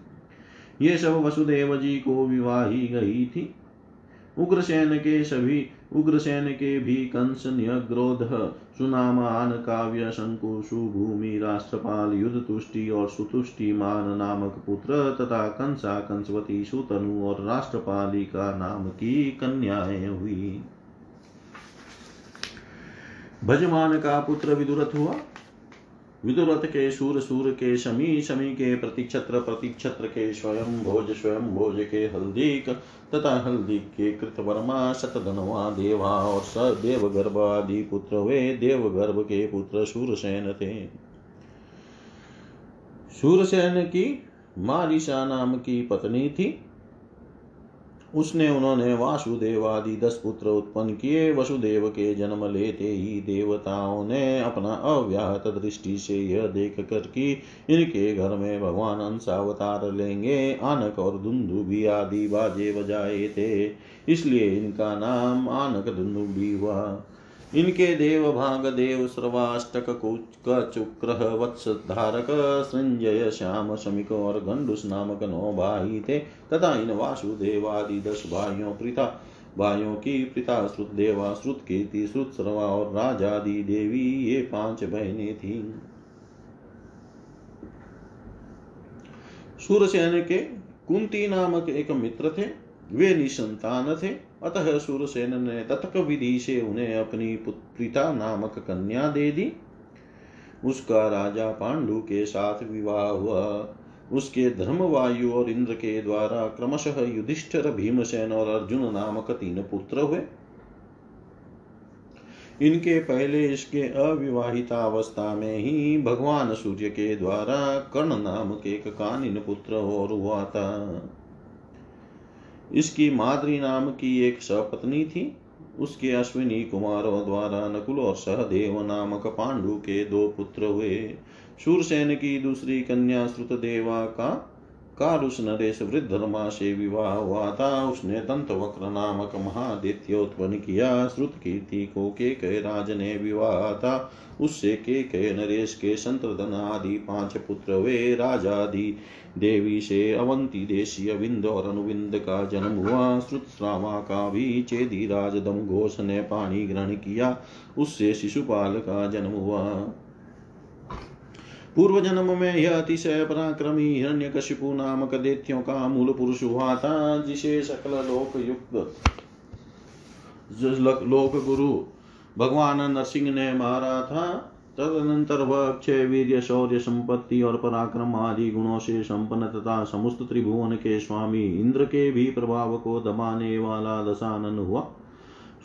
ये सब वसुदेव जी को विवाही गई थी। उग्रसेन के सभी उग्रसेन के भी कंस न्यग्रोध, सुनामान काव्य शंकु सुभूमि राष्ट्रपाल युद्ध तुष्टि और सुतुष्टि मान नामक पुत्र तथा कंसा कंसवती सुतनु और राष्ट्रपाली का नाम की कन्याएँ हुई। भजमान का पुत्र विदुरथ हुआ। विदुरथ के सूर सूर के शमी शमी के प्रतिक्षत्र प्रतिक्षत्र के स्वयं भोज स्वयं भोज के हल्दीक, तथा हल्दी के कृतवर्मा शतधनवा देवा और स देवगर्भ आदि पुत्र वे देवगर्भ के पुत्र सूरसेन थे। सूरसेन की मारिशा नाम की पत्नी थी। उसने उन्होंने वासुदेव आदि दस पुत्र उत्पन्न किए। वसुदेव के जन्म लेते ही देवताओं ने अपना अव्याहत दृष्टि से यह देख कर कि इनके घर में भगवान अंशावतार लेंगे। आनक और भी आदि बाजे बजाए थे। इसलिए इनका नाम आनक भी हुआ। इनके देव भाग देव सर्वाष्टक चुक्र वत्स धारक संजय, श्याम, शमिक और गंडुस नामक नौ भाई थे। तथा इन वासुदेवादि दस भाइयों प्रीता भाइयों की पिता श्रुत देवा, श्रुत कीर्ति, श्रुत सर्वा और राजादि देवी ये पाँच बहनें थी। सूरसेन के कुंती नामक एक मित्र थे। वे निसंतान थे। अतः सूरसेन ने तथक विधि से उन्हें अपनी पुत्रिता नामक कन्या दे दी। उसका राजा पांडु के साथ विवाह हुआ। उसके धर्म वायु और इंद्र के द्वारा क्रमशः युधिष्ठिर, भीमसेन और अर्जुन नामक तीन पुत्र हुए। इनके पहले इसके अविवाहिता अवस्था में ही भगवान सूर्य के द्वारा कर्ण नामक एक कानिन पुत्र और हुआ था। इसकी माद्री नाम की एक सपत्नी थी। उसके अश्विनी कुमारों द्वारा नकुल और सहदेव नामक पांडु के दो पुत्र हुए। सूरसेन की दूसरी कन्या श्रुत देवा का कारुष नरेश वृद्धर्मा से विवाह हुआ था उसने दंत वक्र नामक महादित्य उत्पन्न किया श्रुत कीर्ति को के कह राज ने विवाह था उससे के कह नरेश के संतर्दन आदि पाँच पुत्र वे राजादि। देवी से अवंती देशीय विंद और अनुविंद का जन्म हुआ। श्रुत श्रावा का भी चेदी राज दम घोष ने पाणी ग्रहण किया। उससे शिशुपाल का जन्म हुआ। पूर्व जन्म में यह अतिशय पराक्रमी हिरण्य कशिपु नामक देत्यों का मूल पुरुष हुआ था, जिसे सकल लोक युक्त लोक गुरु भगवान नरसिंह ने मारा था। तदनंतर वह अक्षय, वीर्य, शौर्य, संपत्ति और पराक्रम आदि गुणों से संपन्न तथा समस्त त्रिभुवन के स्वामी इंद्र के भी प्रभाव को दबाने वाला दशानन हुआ।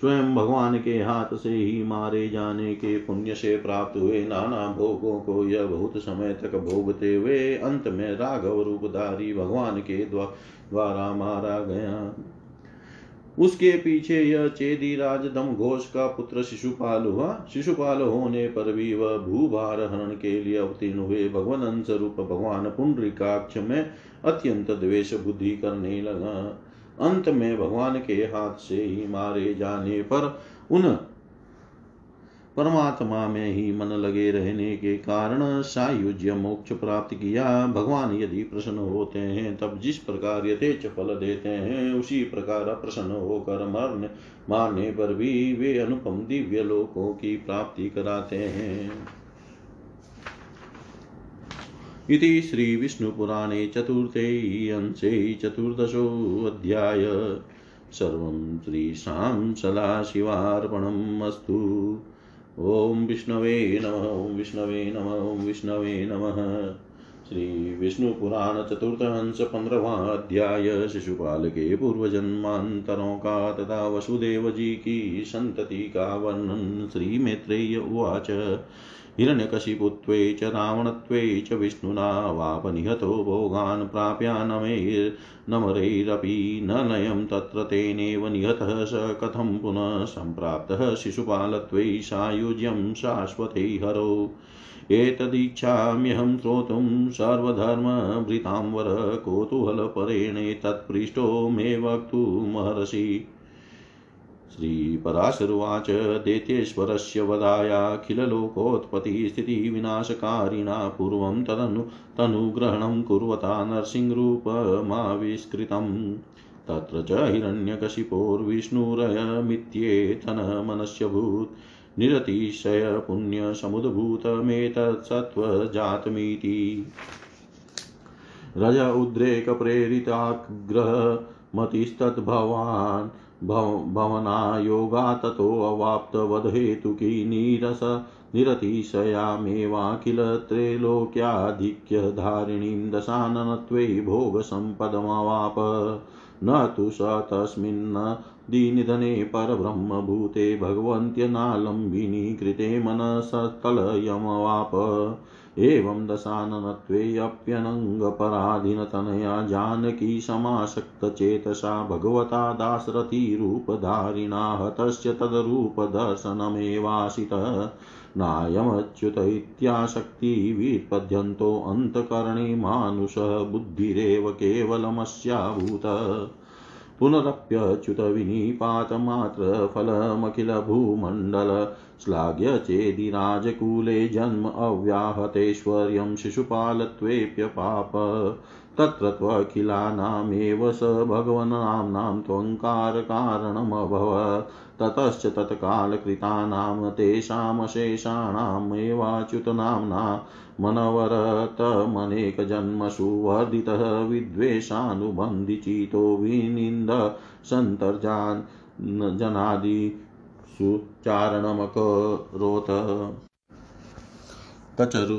स्वयं भगवान के हाथ से ही मारे जाने के पुण्य से प्राप्त हुए नाना भोगों को यह बहुत समय तक भोगते हुए अंत में राघव रूपधारी भगवान के द्वारा मारा गया। उसके पीछे यह चेदी राज दम घोष का पुत्र शिशुपाल हुआ। शिशुपाल होने पर भी वह भूभार हरण के लिए अवतीर्ण हुए। भगवान अंश रूप भगवान पुंडरिकाक्ष में अत्यंत द्वेष बुद्धि करने लगा। अंत में भगवान के हाथ से ही मारे जाने पर उन परमात्मा में ही मन लगे रहने के कारण सायुज्य मोक्ष प्राप्त किया। भगवान यदि प्रसन्न होते हैं, तब जिस प्रकार यथेच फल देते हैं, उसी प्रकार प्रसन्न होकर मरने मारने पर भी वे अनुपम दिव्य लोकों की प्राप्ति कराते हैं। इति श्रीविष्णुपुराणे चतुर्थे अंशे चतुर्दशोऽध्याय सर्वं श्रीशां सदाशिवार्पणम् अस्तु। ॐ विष्णवे नमः, ॐ विष्णवे नमः, ॐ विष्णवे नमः। श्री चतुर्थ अंश पंद्रवा अध्याय शिशुपाल के का तथा वसुदेव की संतति का वर्णन श्री मैत्रेय उवाच। हिरण्यकशिपुत्वे च रावणत्वे च विष्णुना वापनिहतो भोगान् प्राप्यानमैर्नमरैरपि न लयं तत्र तेनेव निहतः स कथं पुनः सम्प्राप्तः शिशुपालत्वे सायुज्यं शाश्वते हरो। एतदिच्छाम्यहं श्रोतुं सर्वधर्मभृतां वर, कौतूहलपरेणे तत्पृष्टो मे वक्तुमहर्षि श्रीपराशरुवाच दैत्येश्वरस्य वधायाखिललोकोत्पत्तिस्थितिविनाशकारिणा पूर्वं तदनु तनुग्रहणं कुर्वता नरसिंहरूपमाविष्कृतम्। तत्र च हिरण्यकशिपोर्विष्णुरयमित्येतनमनस्यभूत्। निरतिशय पुण्यसमुद्भूतमेतत्सत्त्वजातमिति। रज उद्रेकप्रेरिताग्रहमतिस्तद्भवान्। भवनायोगा ततोऽवाप्तवधहेतुकी नीरस निरतिशयामेवाखिल त्रैलोक्याधिक्यधारिणीं दशाननत्वे भोगसम्पदमवाप। न तु स तस्मिन्नदिनिधने परब्रह्मभूते भगवन्त्यनालम्बिनी कृते मनसतलयमवाप। एवं दशाननत्वेऽप्यनङ्गपराधीनतनया जानकी समासक्तचेतसा भगवता दासरथीरूपधारिणा हतस्य तद्रूपदर्शनमेवासितः। नायमच्युत इत्याशक्तिविपद्यन्तोऽन्तःकरणे मानुषः बुद्धिरेव केवलमस्याभूत। पुनरप्यच्युतविनिपातमात्रफलमखिलभूमण्डल श्लाघ्य चेदिराजकुले जन्म अव्याहतेश्वर्यं शिशुपालत्वेऽप्यपाप। तत्र त्वखिलानामेव स भगवन्नाम्नां त्वङ्कारकारणमभवत् ततश्च तत्कालकृतानां तेषामशेषाणामेवाच्युतनाम्ना मनवरतमनेकजन्मसु वर्धितः विद्वेषानुबन्धिचितो विनिन्द सन्तर्जान् जनादिषु चारणमकरोत्। तचरु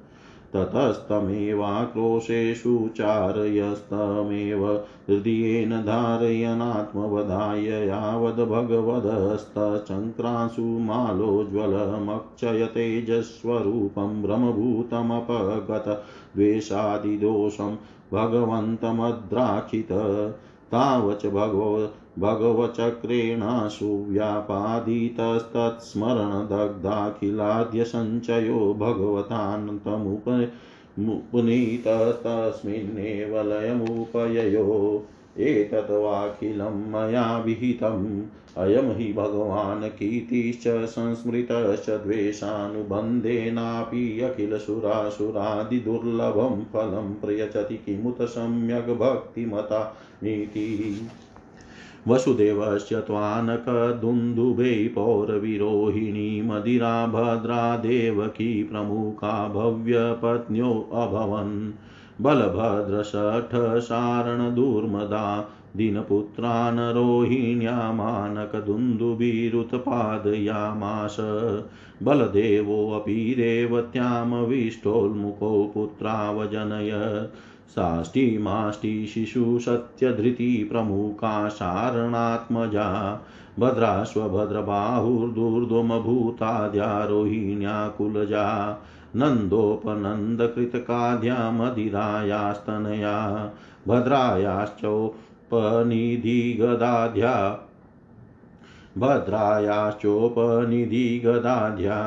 ततस्तमेवाक्रोशेषु चारयस्तमेव हृदयेन धारयनात्मवधाय यावद्भगवदस्तचङ्क्रांशु मालोज्ज्वलमक्षयतेजस्वरूपं भ्रमभूतमपगत द्वेषादिदोषं भगवन्तमद्राक्षित तावच भगवत् भगवचक्रेणाशुव्यापादितस्तत्स्मरणदग्धाखिलाद्यसञ्चयो भगवतान्तमुप पुनीतस्तस्मिन्नेव लयमुपययो एतद्वाखिलं मया विहितम्। अयं हि भगवान् कीर्तिश्च संस्मृतश्च द्वेषानुबन्धेनापि अखिलसुरासुरादिदुर्लभं फलं प्रयचति किमुत सम्यग् भक्तिमता नीति। वसुदेवस्य त्वानकदुन्दुभे पौरविरोहिणी मदिरा भद्रा देवकी प्रमुखा भव्यपत्न्योऽभवन् बलभद्रषठसारणदुर्मदा दिनपुत्रान् रोहिण्यामानकदुन्दुभिरुत्पादयामास बलदेवोऽपि रेवत्यामविष्टोन्मुखो पुत्रावजनयत् साष्टिमाष्टिशिशु सत्यधृती प्रमुखा शारणात्मजा भद्राश्वभद्रबाहुर्दुर्दमभूताद्यारोहिण्याकुलजा नन्दोपनन्दकृतकाद्या भद्रायाश्चोपनिधिगदाध्या भद्रायाश्चोपनिधिगदाध्या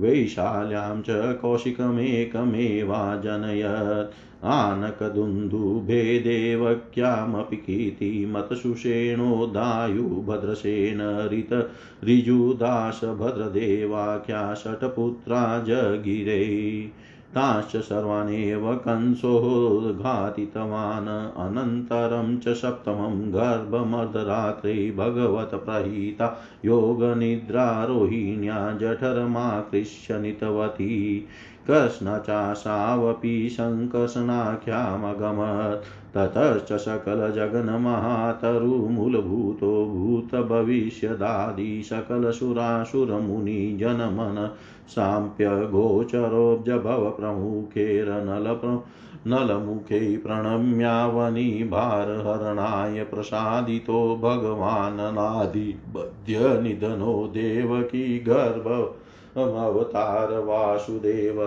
वैशाल्यां च कौशिकमेकमेवाजनयत्। आनकदुन्दुभे देवक्यामपि कीर्तिमतसुषेणोदायुभद्रसेन ऋत ऋजुदासभद्रदेवाख्या षट्पुत्रा जगिरे। ताश्च सर्वानेव कंसोद्घाटितवान् अनन्तरं च सप्तमं गर्भमर्धरात्रे योग योगनिद्रारोहिण्या जठरमाकृष्य नीतवती कृष्णचाशावपि सङ्कर्षणाख्यामगमत् ततश्च सकलजगन्महातरुमूलभूतो भूतभविष्यदादि सकलसुरासुरमुनिजनमन साम्प्यगोचरोऽब्जभवप्रमुखेरनल नलमुखे प्रणम्यावनिभारहरणाय प्रसादितो भगवाननादिबध्यनिधनो देवकी गर्भ अवतार वासुदेव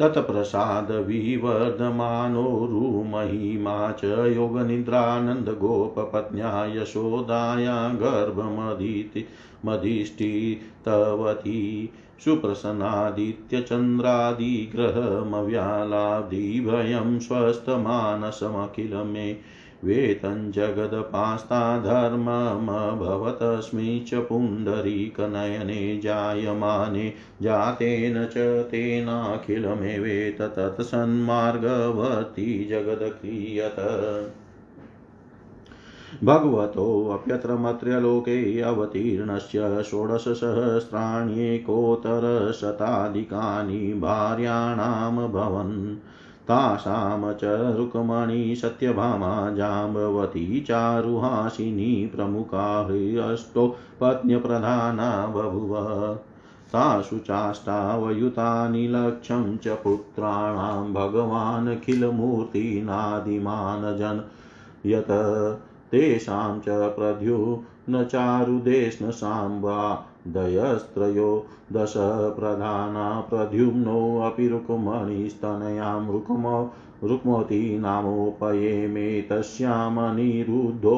तत्प्रसादविवर्धमानो रुमहिमा च योगनिद्रानन्दगोपपत्न्या यशोदाया गर्भमदिति मधिष्ठितवती सुप्रसन्नादित्यचन्द्रादिग्रहमव्यालादिभयं स्वस्थमानसमखिल मे वेतञ्जगदपास्ताधर्ममभवतस्मै च पुण्डरीकनयने जायमाने, जातेन च तेनाखिलमेवेत तत्सन्मार्गवती जगदक्रियत। भगवतोऽप्यत्र मत्र्यलोके अवतीर्णस्य षोडशसहस्राण्येकोत्तरशताधिकानि भार्याणां भवन् तासां च रुक्मणी सत्यभामा जाम्बवती चारुहासिनी प्रमुखा ह्यष्टो पत्न्यप्रधाना बभुव। तासु चाष्टावयुतानि लक्ष्यं च पुत्राणां भगवानखिलमूर्तिनादिमान् जन यत् तेषां च प्रद्युम्नचारुदेष्णसाम्बा दयस्त्रयो दश प्रधाना प्रद्युम्नोऽपि रुक्मणिस्तनयां रुक्म रुक्मवती नामोपयेमे तस्यामनिरुद्धो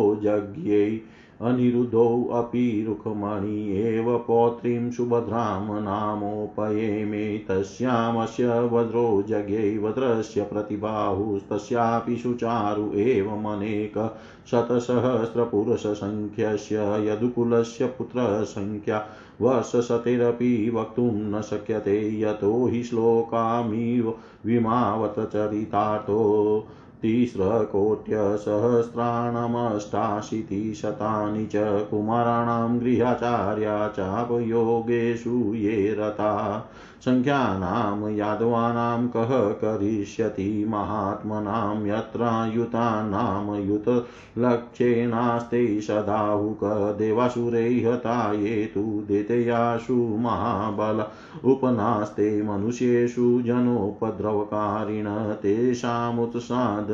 जज्ञै अनिरुद्धोऽपि रुक्मणी एव पौत्रीं सुभद्रां नामोपयेमे तस्यामस्य वज्रो जज्ञै वज्रस्य प्रतिबाहुस्तस्यापि सुचारु एवमनेक शतसहस्रपुरुषसङ्ख्यस्य यदुकुलस्य पुत्रसङ्ख्या। वर्षशतेरपि वक्तुं न शक्यते, यतो हि श्लोकामिव विमावत चरितार्थो तिस्रकोट्यसहस्राणमष्टाशीतिशतानि च कुमाराणां गृहाचार्या चापयोगेषु ये रता। सङ्ख्यानां यादवानां कः करिष्यति महात्मनां यत्रायुतानां युतलक्ष्येनास्ते सदाहुक देवासुरै ये तु देतयासु महाबल उपनास्ते मनुष्येषु जनोपद्रवकारिण तेषामुत्सादनार्थाय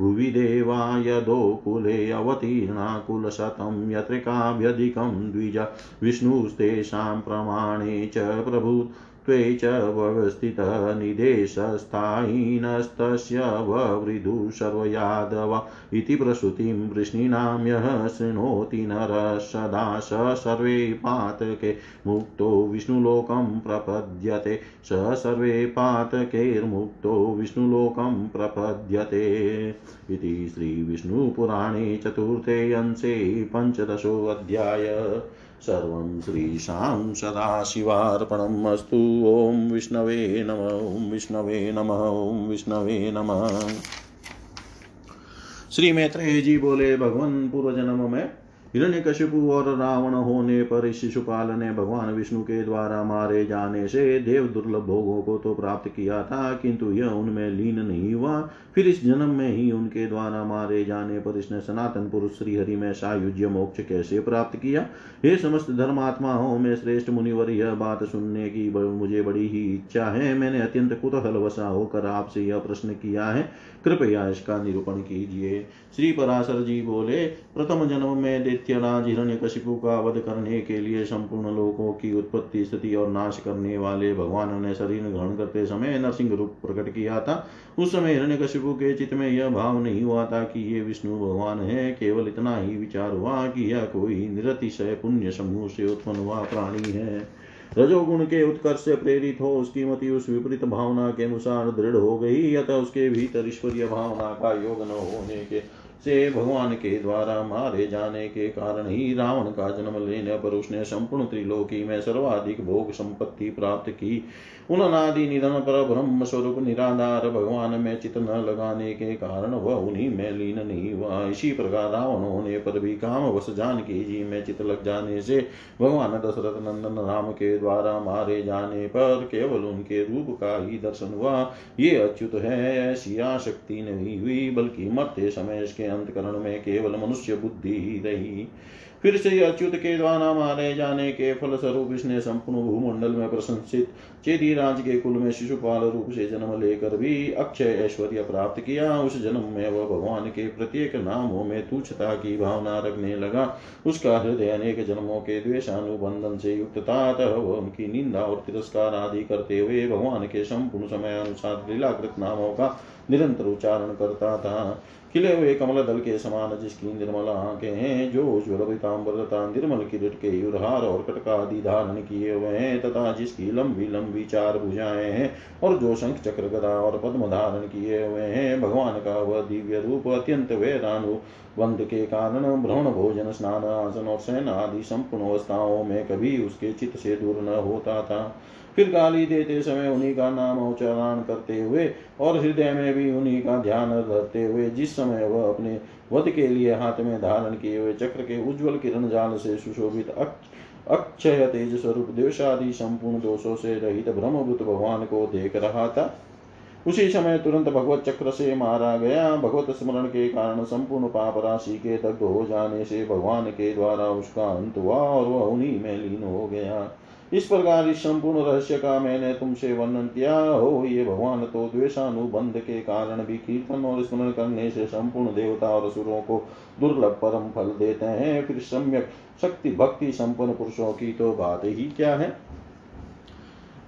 भुवि देवाय दोकुले अवतीर्णा कुलशतं यत्रिकाभ्यधिकं द्विज विष्णुस्तेषां प्रमाणे च प्रभु त्वे च व्यवस्थितः निदेशस्थायिनस्तस्य ववृधु सर्वयादव इति प्रसूतिं वृष्णीनां यः शृणोति नरः सदा स सर्वे पातके मुक्तो विष्णुलोकं प्रपद्यते। स सर्वे पातकैर्मुक्तो विष्णुलोकं प्रपद्यते इति श्रीविष्णुपुराणे चतुर्थे अंशे पञ्चदशोऽध्याय सर्वं श्रीशां सदाशिवार्पणम् अस्तु। ॐ विष्णवे नम, ॐ विष्णवे नम, ॐ विष्णवे नम। श्री मैत्रेय जी बोले, भगवान पूर्व जन्म में हिरण्यकशिपु और रावण होने पर शिशुपाल ने भगवान विष्णु के द्वारा मारे जाने से देव दुर्लभ भोगों को तो प्राप्त किया था, किंतु यह उनमें लीन नहीं हुआ। फिर इस जन्म में ही उनके द्वारा मारे जाने पर इसने सनातन पुरुष श्रीहरि में सायुज्य मोक्ष कैसे प्राप्त किया? हे समस्त धर्मात्माओं, में श्रेष्ठ मुनिवर, यह बात सुनने की मुझे बड़ी ही इच्छा है। मैंने अत्यंत कुतूहल वसा होकर आपसे यह प्रश्न किया है। कृपया इसका निरूपण कीजिए। श्री पराशर जी बोले, प्रथम जन्म में दैत्यराज हिरण्यकशिपु का वध करने के लिए संपूर्ण लोकों की उत्पत्ति, स्थिति और नाश करने वाले भगवान ने शरीर ग्रहण करते समय नरसिंह रूप प्रकट किया था। उस समय हिरण्यकशिपु के चित्त में यह भाव नहीं हुआ था कि ये विष्णु भगवान है। केवल इतना ही विचार हुआ कि यह कोई निरतिशय पुण्य समूह से उत्पन्न हुआ प्राणी है। रजोगुण के उत्कर्ष से प्रेरित हो उसकी मति उस विपरीत भावना के अनुसार दृढ़ हो गई, अतः उसके भीतर ईश्वरीय भावना का योग न होने के से भगवान के द्वारा मारे जाने के कारण ही रावण का जन्म लेने पर उसने संपूर्ण त्रिलोकी में सर्वाधिक भोग संपत्ति प्राप्त की। उन अनादि निधन पर ब्रह्म स्वरूप निराधार, भगवान में चित न लगाने के कारण वह उन्हीं में लीन नहीं हुआ। इसी प्रकार रावण होने पर भी काम वश जान की जी में चित लग जाने से भगवान दशरथ नंदन राम के द्वारा मारे जाने पर केवल उनके रूप का ही दर्शन हुआ। ये अच्युत है, ऐसी आशक्ति नहीं हुई, बल्कि मरते समय इसके अंतकरण में केवल मनुष्य बुद्धि ही रही। फिर से अच्युत के द्वारा मारे जाने के फल स्वरूप इसने संपूर्ण भूमंडल में प्रशंसित चेदी राज के कुल में शिशुपाल रूप से जन्म लेकर भी अक्षय ऐश्वर्य प्राप्त किया। उस जन्म में वह भगवान के प्रत्येक नामों में तुच्छता की भावना रखने लगा। उसका हृदय अनेक जन्मों के द्वेशानुबंधन से युक्त था, अतः वह उनकी निंदा और तिरस्कार आदि करते हुए भगवान के संपूर्ण समय अनुसार लीलाकृत नामों का निरंतर उच्चारण करता था। खिले हुए कमल दल के समान जिसकी निर्मल आँखें हैं, जो उज्ज्वल तथा निर्मल किरीट के युरहार और कटका आदि धारण किए हुए हैं, तथा जिसकी लंबी लंबी चार भुजाएँ हैं और जो शंख चक्र, गदा और पद्म धारण किए हुए हैं, भगवान का वह दिव्य रूप अत्यंत वैरानुबंध के कारण भ्रमण भोजन, स्नान, आसन और सेना आदि संपूर्ण अवस्थाओं में कभी उसके चित्त से दूर न होता था। फिर गाली देते समय उन्हीं का नाम उच्चारण करते हुए और हृदय में भी उन्हीं का ध्यान रखते हुए जिस समय वह अपने वध के लिए हाथ में धारण किए हुए चक्र के उज्जवल किरण जाल से सुशोभित अक्षय तेज स्वरूप देशादि संपूर्ण दोषों से रहित ब्रह्मभूत भगवान को देख रहा था। उसी समय तुरंत भगवत चक्र से मारा गया। भगवत स्मरण के कारण संपूर्ण पाप राशि के दग्ध हो जाने से भगवान के द्वारा उसका अंत हुआ और वह उन्हीं में लीन हो गया। इस प्रकार इस संपूर्ण रहस्य का मैंने तुमसे वर्णन किया। हो, ये भगवान तो द्वेषानुबंध के कारण भी कीर्तन और स्मरण करने से संपूर्ण देवता और असुरों को दुर्लभ परम फल देते हैं। फिर सम्यक शक्ति भक्ति संपन्न पुरुषों की तो बात ही क्या है?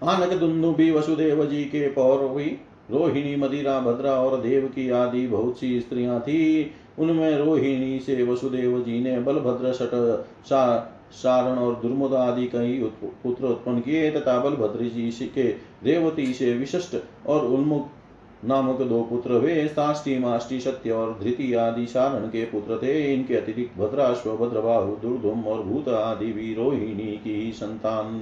आनक दुन्दु भी वसुदेव जी के पौर हुई। रोहिणी, मदिरा, भद्रा और देव की आदि बहुत सी स्त्रियाँ थी। उनमें रोहिणी से वसुदेव जी ने बलभद्र सट सारण और दुर्मुद आदि कई पुत्र उत्पन्न किए। तथा बलभद्र जी के रेवती से विशिष्ट और उन्मुख नामक दो पुत्र वे साष्टी, माष्टी, सत्य और धृति आदि सारण के पुत्र थे। इनके अतिरिक्त भद्राश्व, भद्रबाहु दुर्दुम और भूत आदि भी रोहिणी की संतान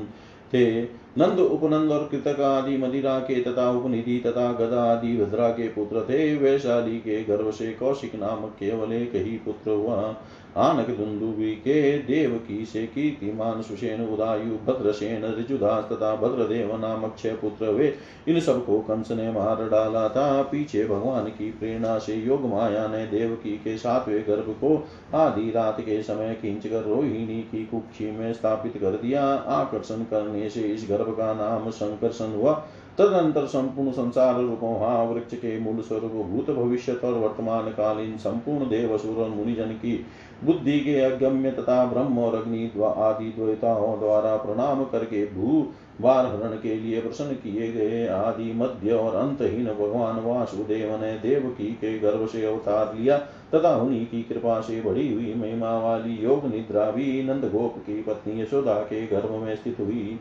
थे। नंद, उपनंद और कृतक आदि मदिरा के तथा उपनिधि तथा गदा आदि भद्रा के पुत्र थे। वैशाली के गर्भ से कौशिक नामक केवल एक ही पुत्र हुआ। आनक दुंदुबी के देवकी से कीर्तिमान सुषेण उदायु, भद्रसेन ऋजुदास तथा भद्रदेव नामक छह पुत्र वे इन सबको कंस ने मार डाला था। पीछे भगवान की प्रेरणा से योग माया ने देवकी के सातवें गर्भ को आधी रात के समय खींच कर रोहिणी की कुक्षी में स्थापित कर दिया। आकर्षण करने से इस गर्भ का नाम संकर्षण हुआ। तदनंतर संपूर्ण संसार रूपों वृक्ष के मूल स्वरूप, भूत भविष्य और वर्तमान कालीन संपूर्ण देवसुर और मुनिजन की बुद्धि के अगम्य तथा ब्रह्म और अग्नि आदि द्वैताओं द्वारा प्रणाम करके भू बार हरण के लिए प्रसन्न किए गए आदि मध्य और अंतहीन भगवान वासुदेव ने देव की के गर्भ से अवतार लिया तथा उन्हीं की कृपा से बड़ी हुई महिमा वाली योग निद्रा भी नंद गोप की पत्नी यशोदा के गर्भ में स्थित हुई।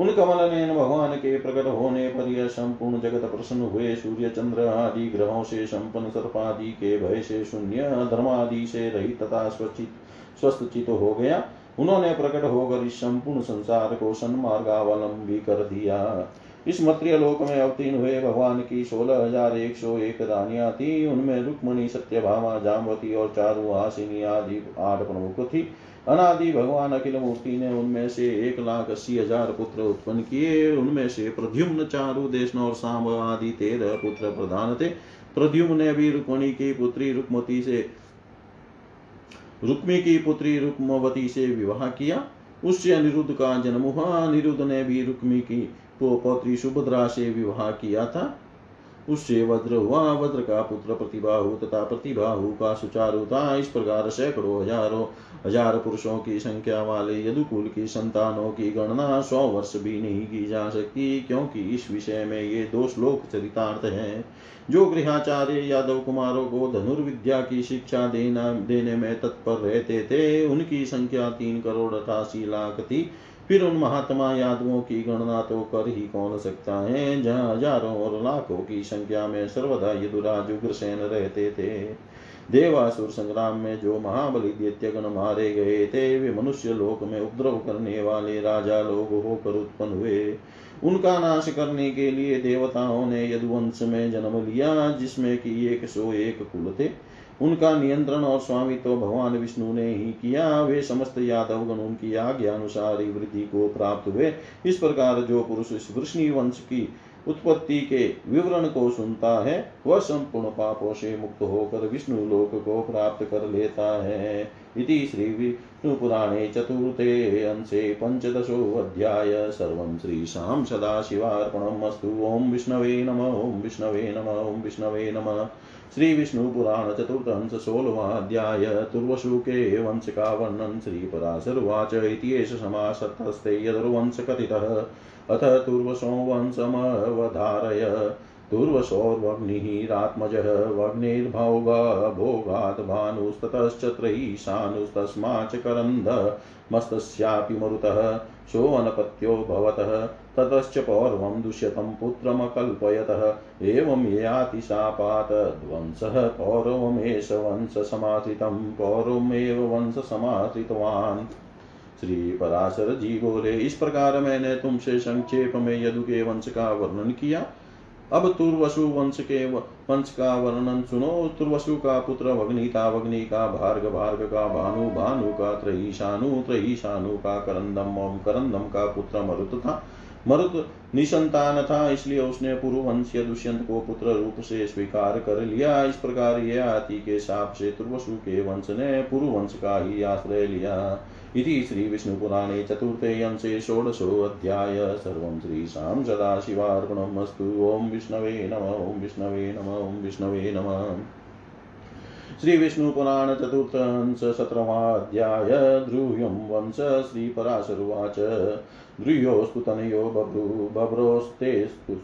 उन कमल ने भगवान के प्रकट होने पर यह संपूर्ण जगत प्रसन्न हुए। सूर्य, चंद्र आदि ग्रहों से संपन्न सर्पादि के भय से शून्य धर्मादि से रहित तथा स्वचित स्वस्थ चित हो गया। उन्होंने प्रकट होकर इस संपूर्ण संसार को सन्मार्गावलंबी कर दिया। इस मत्रिय लोक में अवतीर्ण हुए भगवान की सोलह हज़ार एक सौ एक रानियाँ थी। उनमें रुक्मणी, सत्यभामा जामवती और चारु हासिनी आदि आठ प्रमुख थी। अनादि भगवान अखिल मूर्ति ने उनमें से एक लाख अस्सी हज़ार पुत्र उत्पन्न किए। उनमें से प्रद्युम्न चारु देशन और सांब आदि तेरह पुत्र प्रधान थे। प्रद्युम्न ने भी रुक्मणी की पुत्री रुक्मती से रुक्मी की पुत्री रुक्मवती से विवाह किया। उससे अनिरुद्ध का जन्म हुआ। अनिरुद्ध ने भी रुक्मी की पौत्री सुभद्रा से विवाह किया था। उससे वज्र हुआ, वज्र का पुत्र प्रतिबाहु तथा प्रतिबाहु का सुचारु था। इस प्रकार सैकड़ों हज़ारों, हज़ार पुरुषों की संख्या वाले यदुकुल की संतानों की गणना सौ वर्ष भी नहीं की जा सकती, क्योंकि इस विषय में ये दो श्लोक चरितार्थ हैं। जो गृहाचार्य यादव कुमारों को धनुर्विद्या की शिक्षा देना, देने में तत्पर रहते थे, उनकी संख्या तीन करोड़ अठासी लाख थी। फिर उन महात्मा यादवों की गणना तो कर ही कौन सकता है? जहाँ हज़ारों और लाखों की संख्या में सर्वदा यदुराज उग्रसेन रहते थे। देवासुर संग्राम में जो महाबली दैत्यगण मारे गए थे, वे मनुष्य लोक में उपद्रव करने वाले राजा लोग होकर उत्पन्न हुए। उनका नाश करने के लिए देवताओं ने यदुवंश में जन्म लिया, जिसमें कि एक सौ एक कुल थे। उनका नियंत्रण और स्वामित्व तो भगवान विष्णु ने ही किया। वे समस्त यादव गण उनकी आज्ञा अनुसार वृद्धि को प्राप्त हुए। इस प्रकार जो पुरुष इस वृष्णि वंश की उत्पत्ति के विवरण को सुनता है, वह संपूर्ण पापों से मुक्त होकर विष्णु लोक को प्राप्त कर लेता है। इति श्री विष्णुपुराणे चतुर्थे अंशे पञ्चदशोऽध्याय सर्वं श्रीशां सदाशिवार्पणमस्तु। ॐ विष्णवे नम ॐ विष्णवे नम ॐ विष्णवे नमः। श्री विष्णु पुराण चतुर्थंश सोलवाध्याय तुर्वशुके वंश का वर्णन श्री पराशरुवाच इत्येष समासतस्ते यदुर्वंश कथितः अथ तुर्वशो वंशमवधारय तुर्वशोर्वग्निरात्मजः वग्निर्भोगात् भानुस्ततश्च त्रयीशानुस्तस्माच्च करन्धमस्तस्यापि मरुतः। सोऽनपत्यो भवतः ततश्च पौर्वं दुष्यतं पुत्रमकल्पयतः। एवं यातिशापात् ध्वंसः पौरवमेष वंशसमाश्रितं, पौरवमेव वंशसमाश्रितवान्। श्री पराशर जी बोले इस प्रकार मैंने तुमसे संक्षेप में यदु के वंश का वर्णन किया। अब तुर्वसु वंश के वंश का वर्णन सुनो। तुर्वसु का पुत्र वग्निता वग्नि का भार्ग भार्ग का भानु भानु का त्रयीशानु त्रयीशानु का करंदम करंदम का पुत्र मरुत था। मरुत निसंतान था, इसलिए उसने पुरुवंशीय दुष्यंत को पुत्र रूप से स्वीकार कर लिया। इस प्रकार यह आति के साप से तुर्वसु के वंश ने पुरुवंश का ही आश्रय लिया। इति श्रीविष्णुपुराणे चतुर्थे अंशे षोडशोऽध्याय सर्वं श्रीशां सदाशिवार्पणमस्तु ॐ विष्णवे नम, ॐ विष्णवे नम, ॐ विष्णवे नमः। श्री विष्णु पुराण चतुर्थंश सत्रवाध्याय ध्रुव्यं वंश श्री श्रीपराशरुवाच ध्रुयोस्तु तनयो बभ्रु बभ्रोस्तेस्तु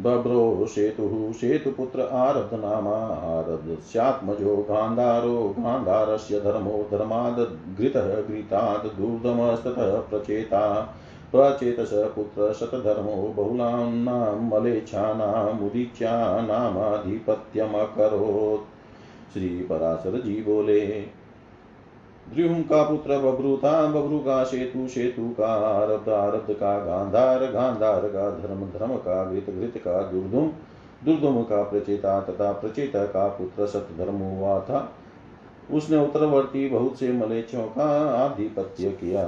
बभ्रो सेतुः, सेतुपुत्र आरब्धनामा आरब्धस्यात्मजो गान्धारो गान्धारस्य धर्मो धर्माद् घृतः घृताद् दूर्धमस्ततः प्रचेता, प्रचेतस पुत्र शतधर्मो, बहुलानां मलेच्छानामुदीच्यानामाधिपत्यमकरोत् श्री पराशर जी बोले द्रुम का पुत्र बब्रू था बब्रू का सेतु सेतु का आरब्ध आरब्ध का गांधार गांधार का धर्म धर्म का घृत घृत का दुर्दुम दुर्दुम का प्रचेता तथा प्रचेता का पुत्र सतधर्म हुआ था उसने उत्तरवर्ती बहुत से मलेच्छों का आधिपत्य किया।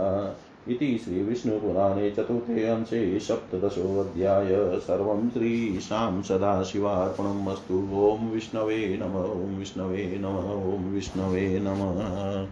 इति श्रीविष्णुपुराणे चतुर्थे अंशे सप्तदशोऽध्याय। सर्वं श्रीशां सदाशिवार्पणम् अस्तु। ॐ विष्णवे नम ॐ विष्णवे नम ॐ विष्णवे नमः।